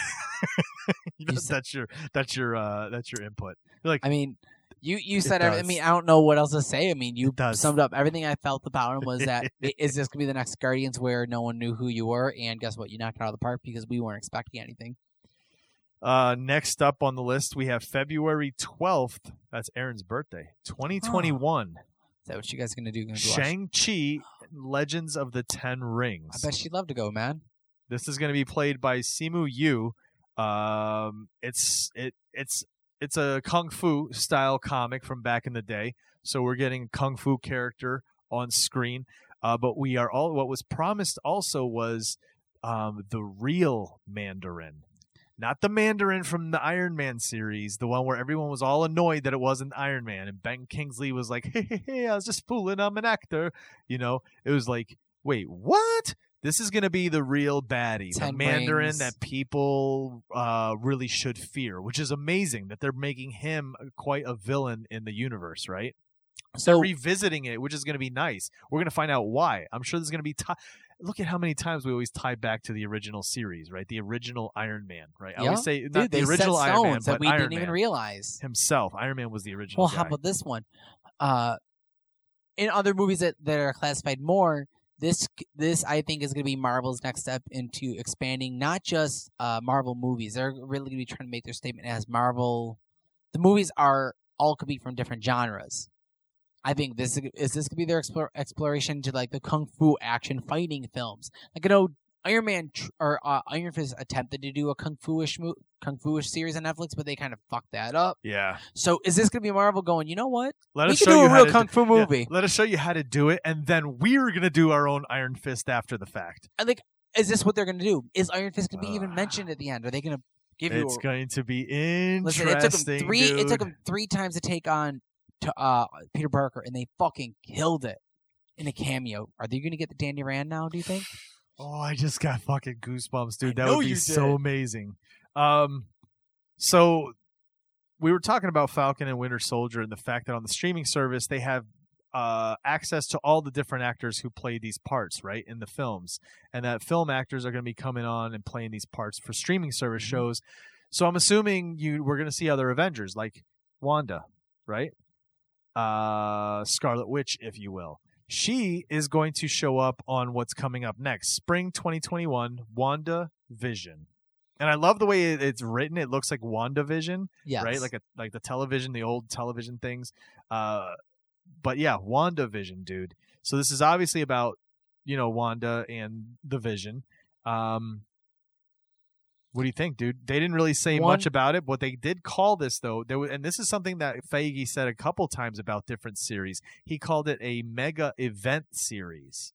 A: you know,
B: said-
A: that's your that's your uh, that's your input. You're like,
B: I mean, you you said. every- I mean, I don't know what else to say. I mean, you summed up everything I felt about him. Was that is this gonna be the next Guardians where no one knew who you were, and guess what? You knocked it out of the park because we weren't expecting anything.
A: Uh, next up on the list, we have February 12th. That's Aaron's birthday, 2021.
B: Is that what you guys are gonna do? Gonna?
A: Shang-Chi, Legends of the Ten Rings.
B: I bet she'd love to go, man.
A: This is going to be played by Simu Yu. Um, it's it it's it's a kung fu style comic from back in the day. So we're getting a kung fu character on screen. Uh, but we are all what was promised also was um, the real Mandarin. Not the Mandarin from the Iron Man series, the one where everyone was all annoyed that it wasn't Iron Man, and Ben Kingsley was like, "Hey, hey, hey I was just fooling. I'm an actor." You know, it was like, "Wait, what?" This is going to be the real baddie, the Mandarin
B: Rings.
A: that people uh, really should fear, which is amazing that they're making him quite a villain in the universe, right?
B: So
A: revisiting it, which is going to be nice. We're going to find out why. I'm sure there's going to be. T- Look at how many times we always tie back to the original series, right? The original Iron Man, right? I
B: Yeah.
A: always say not
B: dude,
A: the original Iron Man, but
B: we
A: Iron
B: didn't even
A: Man
B: realize.
A: himself. Iron Man was the original.
B: Well, how about this one? Uh, in other movies that, that are classified more, this this I think is going to be Marvel's next step into expanding not just uh, Marvel movies. They're really going to be trying to make their statement as Marvel. The movies are all could be from different genres. I think this is, is this could be their explore, exploration to like the kung fu action fighting films. Like you know, Iron Man tr- or uh, Iron Fist attempted to do a kung fu-ish mo- kung fu-ish series on Netflix, but they kind of fucked that up.
A: yeah,
B: So is this gonna be Marvel going? You know what?
A: let
B: we
A: us
B: can
A: show
B: do
A: you
B: a real kung fu
A: do- yeah,
B: movie.
A: let us show you how to do it, and then we're going to do our own Iron Fist after the fact.
B: I think is this what they're gonna do? Is Iron Fist gonna be even mentioned at the end? Are they gonna Give you
A: It's
B: a,
A: going to be interesting.
B: listen. It took them three. It took
A: dude.
B: him three times to take on to, uh, Peter Parker, and they fucking killed it in a cameo. Are they going to get the Danny Rand now? Do you think?
A: Oh, I just got fucking goosebumps, dude.
B: I
A: That would be so amazing. Um, so we were talking about Falcon and Winter Soldier and the fact that on the streaming service they have uh, access to all the different actors who play these parts, right, in the films, and that film actors are going to be coming on and playing these parts for streaming service
B: Mhm.
A: shows. So I'm assuming you we're going to see other Avengers like Wanda, right? Uh, Scarlet Witch, if you will. She is going to show up on what's coming up next, spring 2021, Wanda Vision. And I love the way it- it's written. It looks like Wanda Vision,
B: Yes.
A: right? Like a like the television, the old television things. Uh, but yeah, Wanda Vision, dude. So this is obviously about you know Wanda and the Vision. Um, what do you think, dude? They didn't really say
B: One-
A: much about it. What they did call this, though, there was, and this is something that Feige said a couple times about different series. He called it a mega event series.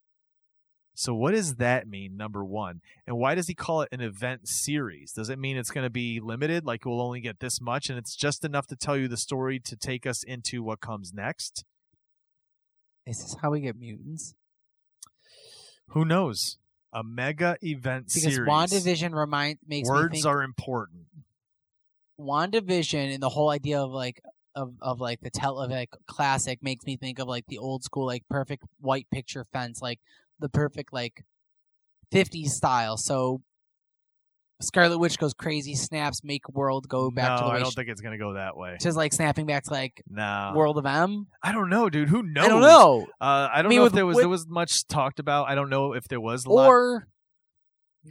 A: So what does that mean? Number one, and why does he call it an event series? Does it mean it's going to be limited, like we'll only get this much, and it's just enough to tell you the story to take us into what comes next?
B: Is this how we get mutants?
A: Who knows? A mega event
B: Because
A: series.
B: WandaVision remind makes me
A: Words
B: think
A: are important.
B: WandaVision and the whole idea of like of, of like the tel of like classic makes me think of like the old school like perfect white picture fence like the perfect like 50s style. So Scarlet Witch goes crazy, snaps, make world go back
A: no,
B: to the
A: I don't
B: she-
A: think it's going to go that way.
B: just like snapping back to like
A: No,
B: World of M.
A: I don't know, dude. Who knows?
B: I don't know.
A: Uh, I don't
B: mean,
A: know if
B: with-
A: there was
B: with-
A: there was much talked about. I don't know if there was a lot,
B: Or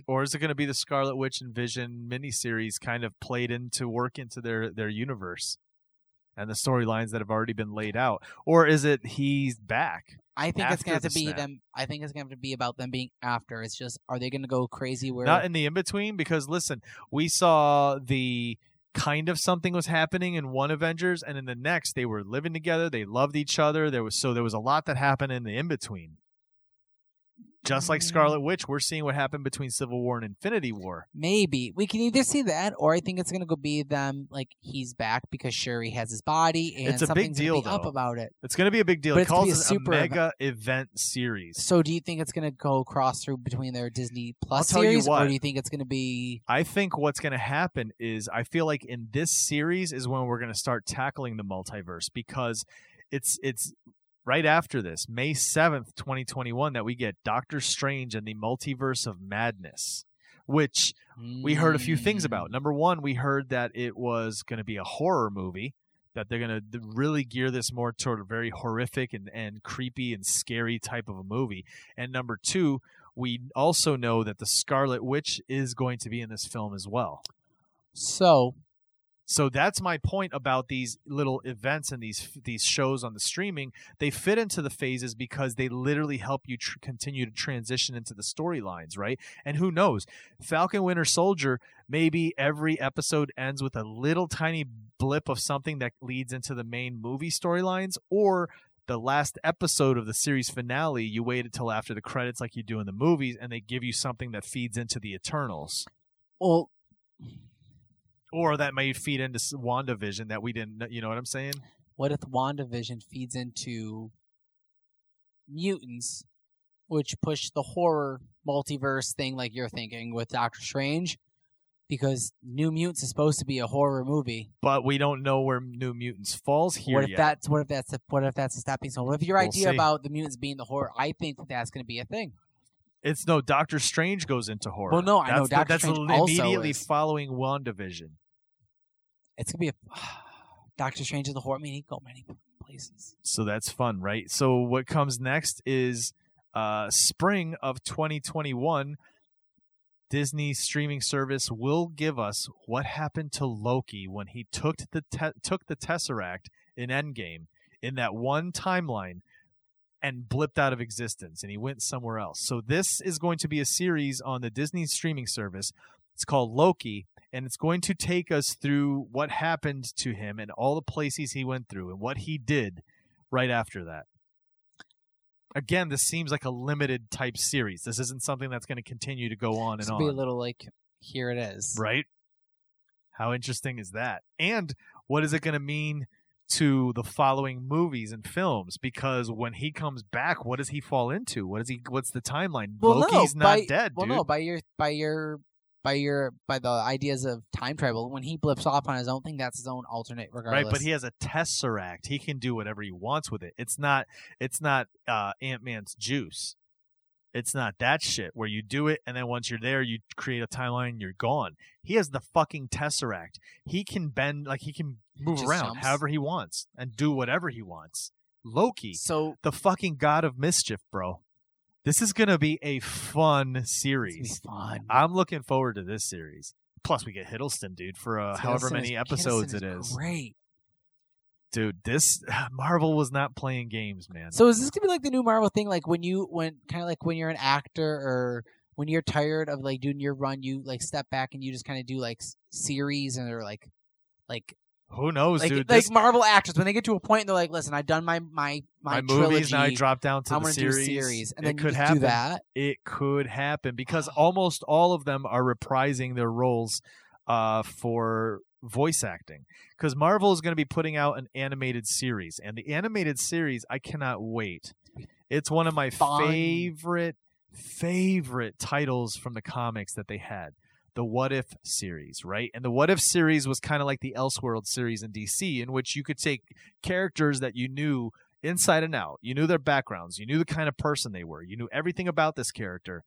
A: or is it going to be the Scarlet Witch and Vision miniseries kind of played into work into their their universe and the storylines that have already been laid out, or is it he's back?
B: I think it's gonna have to be
A: snap.
B: them. I think it's gonna have to be about them being after. It's just, are they gonna go crazy? Where
A: Not in the in between, because listen, we saw the kind of something was happening in one Avengers, and in the next they were living together, they loved each other. There was so there was a lot that happened in the in between. Just like. Scarlet Witch, we're seeing what happened between Civil War and Infinity War.
B: maybe we can either see that, or I think it's gonna go be them like he's back because Shuri has his body, and
A: It's a big deal,
B: be up
A: though.
B: about it.
A: It's going to be a big deal.
B: But
A: It calls
B: be a
A: a
B: super ev-
A: mega event series.
B: So, do you think it's gonna go cross through between their Disney Plus series,
A: what.
B: or do you think it's gonna be?
A: I think what's going to happen is I feel like in this series is when we're going to start tackling the multiverse because it's it's right after this, May 7th, 2021 that we get Doctor Strange and the Multiverse of Madness, which we heard a few things
B: Mm,
A: about. Number 1, we heard that it was going to be a horror movie. That they're going to really gear this more toward a very horrific and, and creepy and scary type of a movie. And number two, we also know that the Scarlet Witch is going to be in this film as well.
B: So,
A: So that's my point about these little events and these these shows on the streaming. They fit into the phases because they literally help you tr- continue to transition into the storylines, right? And who knows, Falcon Winter Soldier. Maybe every episode ends with a little tiny blip of something that leads into the main movie storylines, or the last episode of the series finale. You wait until after the credits, like you do in the movies, and they give you something that feeds into the Eternals
B: well,
A: or that may feed into WandaVision that we didn't you know what I'm saying?
B: what if WandaVision feeds into mutants, which push the horror multiverse thing like you're thinking with Doctor Strange? Because New Mutants is supposed to be a horror movie.
A: But we don't know where New Mutants falls here
B: what if
A: yet.
B: that's what if that's a, what if that's a stepping stone? What if your
A: We'll
B: idea
A: see.
B: about the mutants being the horror? I think that that's going to be a thing.
A: it's no Doctor Strange goes into horror.
B: Well, no, I know
A: That's the-
B: Doctor
A: that's
B: Strange
A: li-
B: also
A: immediately
B: is.
A: following WandaVision.
B: It's to be a Doctor Strange is the horror. I mean, he go many places.
A: So that's fun, right? So what comes next is uh spring of 2021 Disney streaming service will give us what happened to Loki when he took the te- took the Tesseract in Endgame in that one timeline and blipped out of existence and he went somewhere else. So this is going to be a series on the Disney streaming service. It's called Loki and it's going to take us through what happened to him and all the places he went through and what he did right after that. Again, this seems like a limited type series. This isn't something that's going to continue to go on and
B: This will be a little like here it is.
A: right? How interesting is that? And what is it going to mean to the following movies and films? Because when he comes back, what does he fall into? What is he? What's the timeline?
B: Well, no,
A: Loki's not
B: by-
A: dead,
B: Well,
A: dude.
B: no, by your by your by your by the ideas of time travel, when he blips off on his own thing, that's his own alternate, regardless.
A: Right, but he has a tesseract. He can do whatever he wants with it. It's not. It's not uh, Ant Man's juice. It's not that shit where you do it and then once you're there, you create a timeline. You're gone. He has the fucking tesseract. He can bend like he can move
B: just
A: around
B: jumps.
A: however he wants and do whatever he wants. Loki,
B: so
A: the fucking god of mischief, bro. This is gonna be a fun series.
B: fun.
A: I'm looking forward to this series. Plus, we get Hiddleston, dude, for uh, however many
B: is-
A: episodes
B: Hiddleston
A: it is.
B: Great.
A: Dude, this Marvel was not playing games, man.
B: So is this gonna be like the new Marvel thing? Like when you when kind of like when you're an actor or when you're tired of like doing your run, you like step back and you just kind of do like series and or like like
A: Who knows,
B: like,
A: dude?
B: like
A: This,
B: Marvel actors when they get to a point and they're like, listen, I've done my my my,
A: my movies now I drop down to
B: I'm
A: the series.
B: series, and
A: it
B: then
A: could happen.
B: do that.
A: It could happen because almost all of them are reprising their roles uh, for voice acting. Because Marvel is going to be putting out an animated series, and the animated series I cannot wait. It's one of my
B: Fun.
A: favorite favorite titles from the comics that they had. The What If series, right? And the What If series was kind of like the Elseworld series in DC, in which you could take characters that you knew inside and out. You knew their backgrounds. You knew the kind of person they were. You knew everything about this character.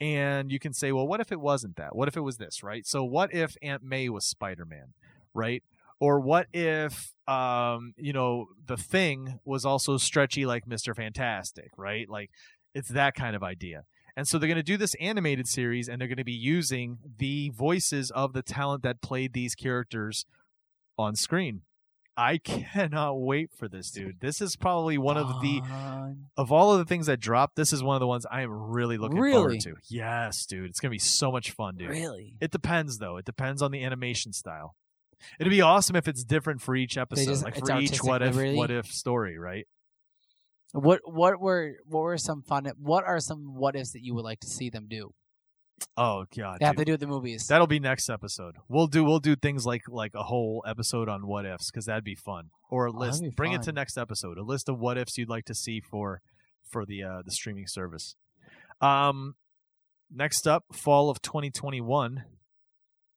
A: And you can say, well, what if it wasn't that? What if it was this, right? So, what if Aunt May was Spider Man, right? Or what if, um, you know, the thing was also stretchy like Mr. Fantastic, right? Like, it's that kind of idea. And so they're going to do this animated series and they're going to be using the voices of the talent that played these characters on screen. I cannot wait for this, dude. This is probably one of the of all of the things that dropped, this is one of the ones I am really looking
B: Really?
A: forward to. Yes, dude. It's gonna be so much fun, dude.
B: really.
A: It depends though. It depends on the animation style. It'd be awesome if it's different for each episode,
B: just-
A: like for each what if
B: liberty.
A: what if story, right?
B: What what were what were some fun? What are some what ifs that you would like to see them do?
A: Oh god,
B: They have
A: dude.
B: to do with the movies.
A: that'll be next episode. We'll do we'll do things like like a whole episode on what ifs because that'd be fun. Or a
B: Oh,
A: list.
B: be
A: Bring it to next episode. A list of what ifs you'd like to see for for the uh, the streaming service. Um, next up, fall of 2021,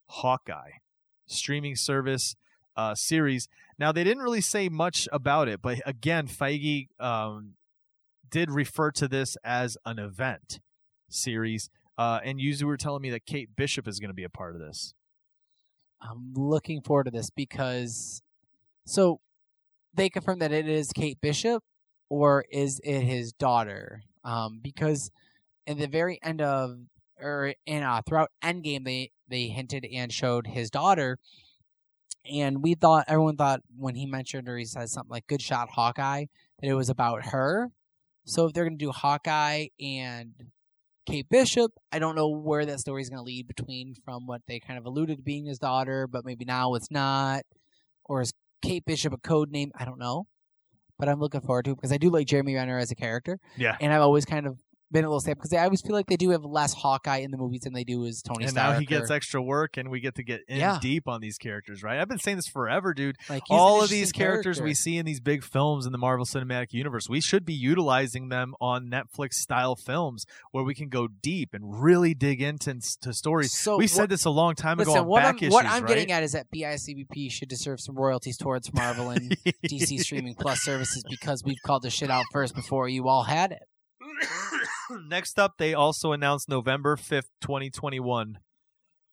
A: Hawkeye streaming service uh, series. Now they didn't really say much about it, but again, Feige um, did refer to this as an event series. Uh, and you were telling me that Kate Bishop is going to be a part of this.
B: I'm looking forward to this because so they confirmed that it is Kate Bishop or is it his daughter? Um, because in the very end of or in uh, throughout Endgame they they hinted and showed his daughter, and we thought everyone thought when he mentioned or he said something like "Good shot, Hawkeye" that it was about her. So if they're gonna do Hawkeye and Kate Bishop. I don't know where that story is going to lead between from what they kind of alluded to being his daughter, but maybe now it's not. Or is Kate Bishop a code name? I don't know. But I'm looking forward to it because I do like Jeremy Renner as a character.
A: Yeah.
B: And I've always kind of been a little sad because I always feel like they do have less Hawkeye in the movies than they do as Tony
A: and
B: Stark.
A: now he gets
B: or,
A: extra work, and we get to get in
B: Yeah.
A: deep on these characters, right? I've been saying this forever, dude.
B: like
A: All of these characters we see in these big films in the Marvel Cinematic Universe, we should be utilizing them on Netflix style films where we can go deep and really dig into to stories.
B: So
A: we
B: what-
A: said this a long time ago
B: Listen,
A: on
B: what
A: back
B: I'm,
A: issues,
B: what I'm
A: right?
B: getting at is that BICBP should deserve some royalties towards Marvel and DC streaming plus services because we've called this shit out first before you all had it.
A: Next up, they also announced November 5th, 2021.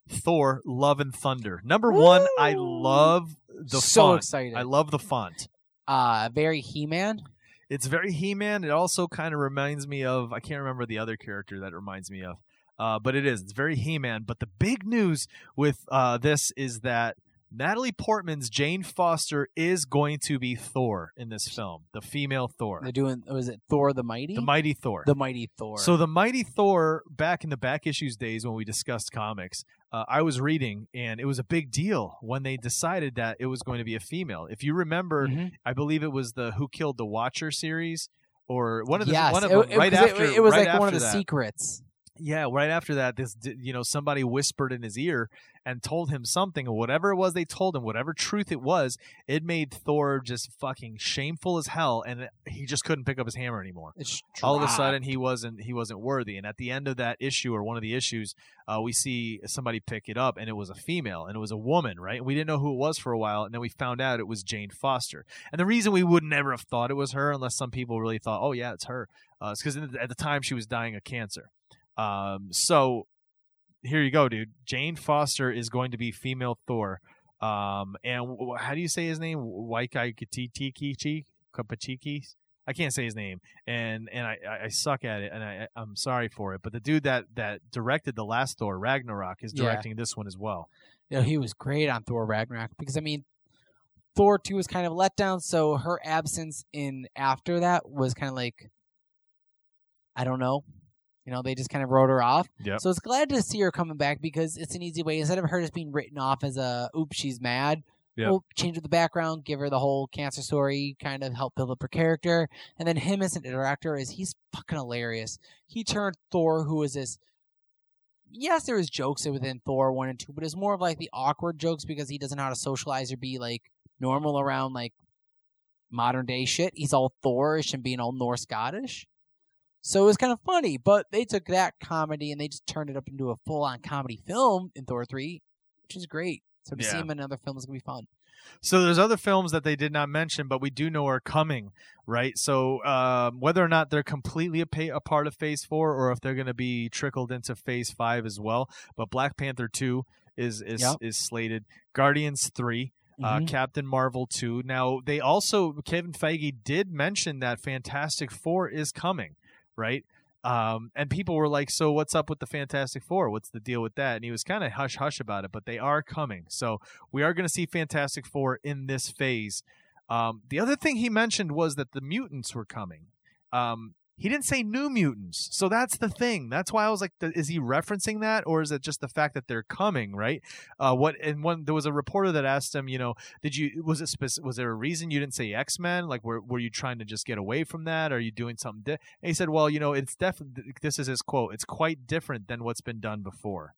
A: Thor Love and Thunder. Number one, I love the
B: so
A: font.
B: excited.
A: I love the font.
B: uh very He-Man.
A: It's very He-Man. It also kind of reminds me of I can't remember the other character that it reminds me of, uh, but it is. It's very He-Man. But the big news with uh, this is that Natalie Portman's Jane Foster is going to be Thor in this film, the female Thor,
B: They're doing was it Thor the Mighty?
A: the mighty Thor.
B: The Mighty Thor.
A: So the Mighty Thor, back in the back issues days when we discussed comics, uh, I was reading, and it was a big deal when they decided that it was going to be a female. If you remember,
B: Mhm.
A: I believe it was the Who Killed the Watcher series, or one of the
B: yes,
A: one of
B: it, it-
A: right
B: it-
A: after.
B: it, was
A: right
B: like one of the
A: that.
B: secrets.
A: Yeah, right after that, this you know somebody whispered in his ear, and told him something, or whatever it was they told him, whatever truth it was, it made Thor just fucking shameful as hell, and it- he just couldn't pick up his hammer anymore.
B: It's
A: All of a sudden, he wasn't he wasn't worthy, and at the end of that issue or one of the issues, uh, we see somebody pick it up, and it was a female, and it was a woman, right? We didn't know who it was for a while, and then we found out it was Jane Foster. And the reason we would never have thought it was her, unless some people really thought, "Oh yeah, it's her," uh, it's because at the time she was dying of cancer. Um, so here you go, dude. Jane Foster is going to be female Thor. Um, and w- how do you say his name? Waikai Kapachiki? I can't say his name, and and I, I- suck at it, and I I'm sorry for it. But the dude that that directed the last Thor Ragnarok is
B: Yeah.
A: directing this one as well.
B: you know, he was great on Thor Ragnarok because I mean, Thor two was kind of a letdown. So her absence in after that was kind of like, I don't know, you know, they just kind of wrote her off.
A: Yep.
B: So it's glad to see her coming back because it's an easy way instead of her just being written off as a oops she's mad.
A: Yep.
B: We'll change up the background, give her the whole cancer story, kind of help build up her character, and then him as an director is he's fucking hilarious. He turned Thor, who is this yes, there was jokes within Thor one and two, but it's more of like the awkward jokes because he doesn't know how to socialize or be like normal around like modern day shit. He's all Thorish and being all Norse Scottish. So it was kind of funny, but they took that comedy and they just turned it up into a full on comedy film in Thor three, which is great. So to see him in another film is gonna be fun.
A: So there's other films that they did not mention, but we do know are coming, right? So um, whether or not they're completely a, pa- a part of Phase Four, or if they're going to be trickled into Phase Five as well, but Black Panther Two is is
B: Yep.
A: is slated. Guardians Three. Uh,
B: Mhm.
A: Captain Marvel 2. Now, they also, Kevin Feige did mention that Fantastic Four is coming, right? Um, and people were like, so what's up with the Fantastic Four? What's the deal with that? And he was kind of hush hush about it, but they are coming. So we are going to see Fantastic Four in this phase. Um, the other thing he mentioned was that the mutants were coming. Um, he didn't say new mutants, so that's the thing. That's why I was like, is he referencing that, or is it just the fact that they're coming? Right? Uh, what? And one there was a reporter that asked him, you know, did you was it was there a reason you didn't say X Men? Like, were were you trying to just get away from that? Are you doing something? Di-? And he said, well, you know, it's definitely this is his quote. It's quite different than what's been done before.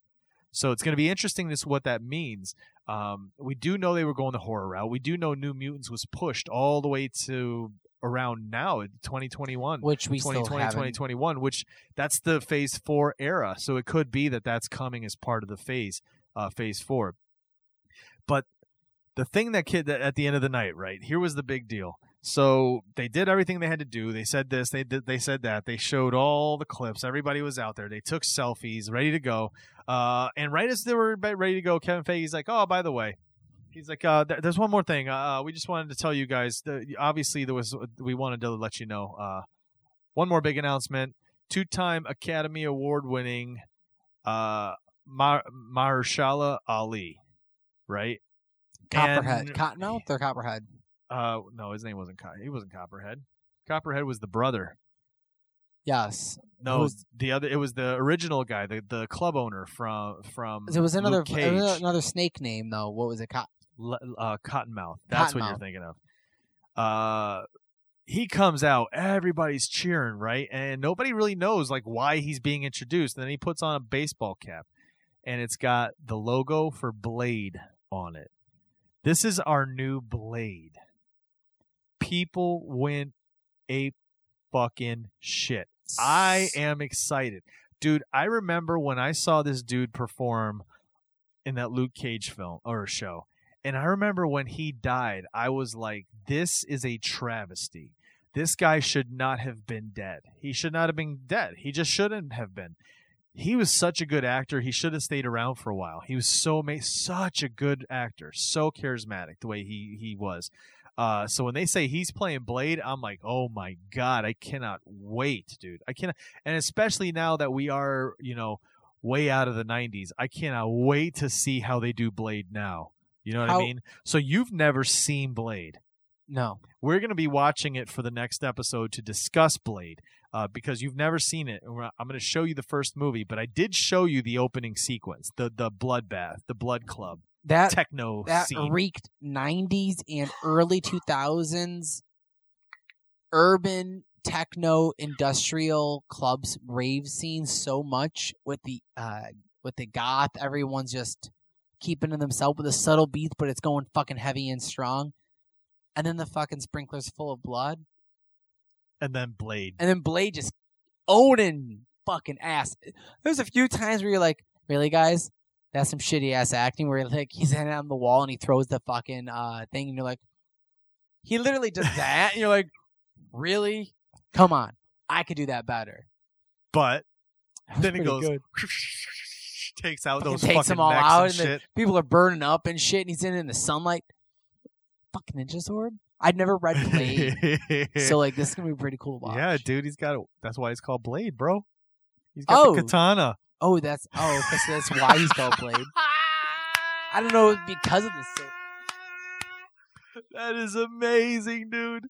A: So it's going to be interesting to see what that means. Um, we do know they were going the horror route. We do know New Mutants was pushed all the way to around now, 2021.
B: which we still haven't.
A: 2021 which that's the phase 4 era so it could be that that's coming as part of the phase uh phase 4 but the thing that kid that at the end of the night right here was the big deal so they did everything they had to do they said this they did they said that they showed all the clips everybody was out there they took selfies ready to go uh and right as they were ready to go kevin feige's like oh by the way He's like, uh, th- there's one more thing. Uh, we just wanted to tell you guys. The, obviously, there was. We wanted to let you know. Uh, one more big announcement: two-time Academy Award-winning uh, Mar- Mahershala Ali, right?
B: Copperhead.
A: And-
B: Cottonmouth or Copperhead?
A: Uh, no, his name wasn't. Co- he wasn't Copperhead. Copperhead was the brother.
B: Yes.
A: No,
B: Who's-
A: the other. It was the original guy, the the club owner from from.
B: There was another another, snake name though. What was it?
A: Le- uh, Cottonmouth. That's what you're thinking of. Uh, he comes out, everybody's cheering, right? And nobody really knows like why he's being introduced. And then he puts on a baseball cap, and it's got the logo for Blade on it. This is our new Blade. People went ape fucking shit. I am excited. Dude, I remember when I saw this dude perform in that Luke Cage film or show. And I remember when he died, I was like, this is a travesty. This guy should not have been dead. He should not have been dead. He just shouldn't have been. He was such a good actor. He should have stayed around for a while. He was so ama- such a good actor, so charismatic the way he he was. Uh, so when they say he's playing Blade, I'm like, oh my god, I cannot wait, dude. I cannot, and especially now that we are, you know, way out of the 90s, I cannot wait to see how they do Blade now. You know what
B: How-
A: I mean? So you've never seen Blade.
B: no.
A: We're going to be watching it for the next episode to discuss Blade uh, because you've never seen it. I'm going to show you the first movie, but I did show you the opening sequence, the the bloodbath, the blood club,
B: That
A: techno
B: that
A: scene.
B: reeked 90s and early 2000s urban techno industrial clubs rave scene so much with the uh with the goth everyone's just keeping to themselves with a subtle beat, but it's going fucking heavy and strong. And then the fucking sprinkler's full of blood.
A: And then Blade.
B: And then Blade just owning fucking ass. There's a few times where you're like, really, guys? That's some shitty ass acting where like he's hanging on the wall and he throws the fucking uh thing and you're like, he literally does that and you're like, really? Come on, I could do that better.
A: But
B: That
A: then he goes, takes out
B: Fucking
A: those
B: takes
A: fucking
B: them all out
A: and
B: and people are burning up and shit and he's in, in the sunlight. Fucking ninja sword. I'd never read Blade, so like this is gonna be pretty cool. To watch.
A: yeah, dude, he's got. A, that's why it's called Blade, bro. He's got
B: Oh.
A: the katana.
B: Oh, that's oh, so that's why he's called Blade. I don't know because of the.
A: That is amazing, dude.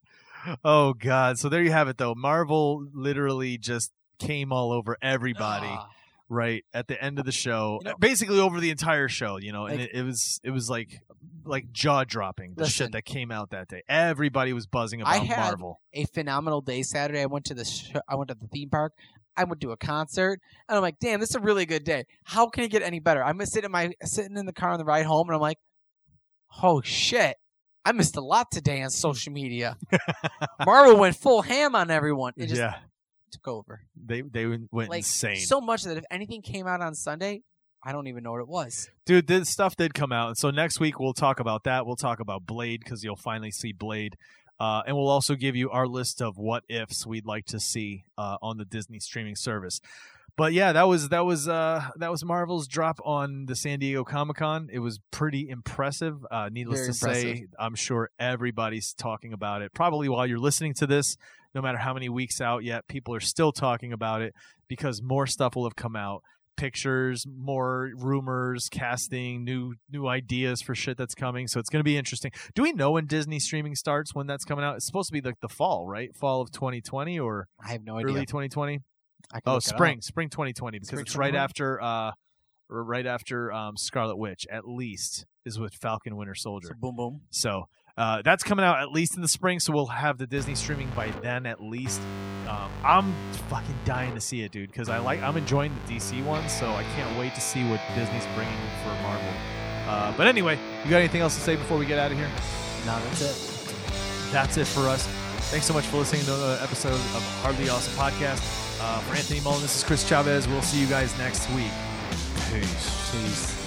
A: Oh god. So there you have it though. Marvel literally just came all over everybody
B: Ah.
A: right at the end of the show.
B: You know-
A: basically over the entire show, you know, and it, it was it was like like jaw dropping the shit that came out that day. Everybody was buzzing
B: I
A: about
B: had-
A: Marvel.
B: a phenomenal day Saturday. I went to the sh- I went to the theme park. I to do a concert, and I'm like, damn, this is a really good day. How can it get any better? I'm sitting in my sitting in the car on the ride home, and I'm like, oh shit, I missed a lot today on mm. social media. Marvel went full ham on everyone. It just
A: yeah.
B: took over.
A: They they went
B: Like
A: insane.
B: so much that if anything came out on Sunday, I don't even know what it was.
A: Dude, this stuff did come out. And so next week we'll talk about that. We'll talk about Blade because you'll finally see Blade. Uh, and we'll also give you our list of what ifs we'd like to see uh, on the Disney streaming service. But yeah, that was that was uh, that was Marvel's drop on the San Diego Comic Con. It was pretty impressive. Uh, needless
B: Very
A: to say. I'm sure everybody's talking about it. Probably while you're listening to this, no matter how many weeks out yet, people are still talking about it because more stuff will have come out pictures, more rumors, casting, new new ideas for shit that's coming. So it's going to be interesting. Do we know when Disney streaming starts? When that's coming out? It's supposed to be like the fall, right? Fall of 2020 or
B: I have no idea.
A: early 2020?
B: I can
A: Oh,
B: look it up.
A: spring, spring 2020 because
B: Spring
A: it's right
B: 2020?
A: after uh right after um Scarlet Witch at least is with Falcon Winter Soldier.
B: So boom, boom.
A: So uh, that's coming out at least in the spring, so we'll have the Disney streaming by then at least. Um, I'm fucking dying to see it, dude, because I like I'm enjoying the DC one, so I can't wait to see what Disney's bringing for Marvel. Uh, but anyway, you got anything else to say before we get out of here?
B: No, that's it.
A: That's it for us. Thanks so much for listening to another episode of Hardly Awesome Podcast. Uh, for Anthony Mullen, this is Chris Chavez. We'll see you guys next week. Peace.
B: Peace.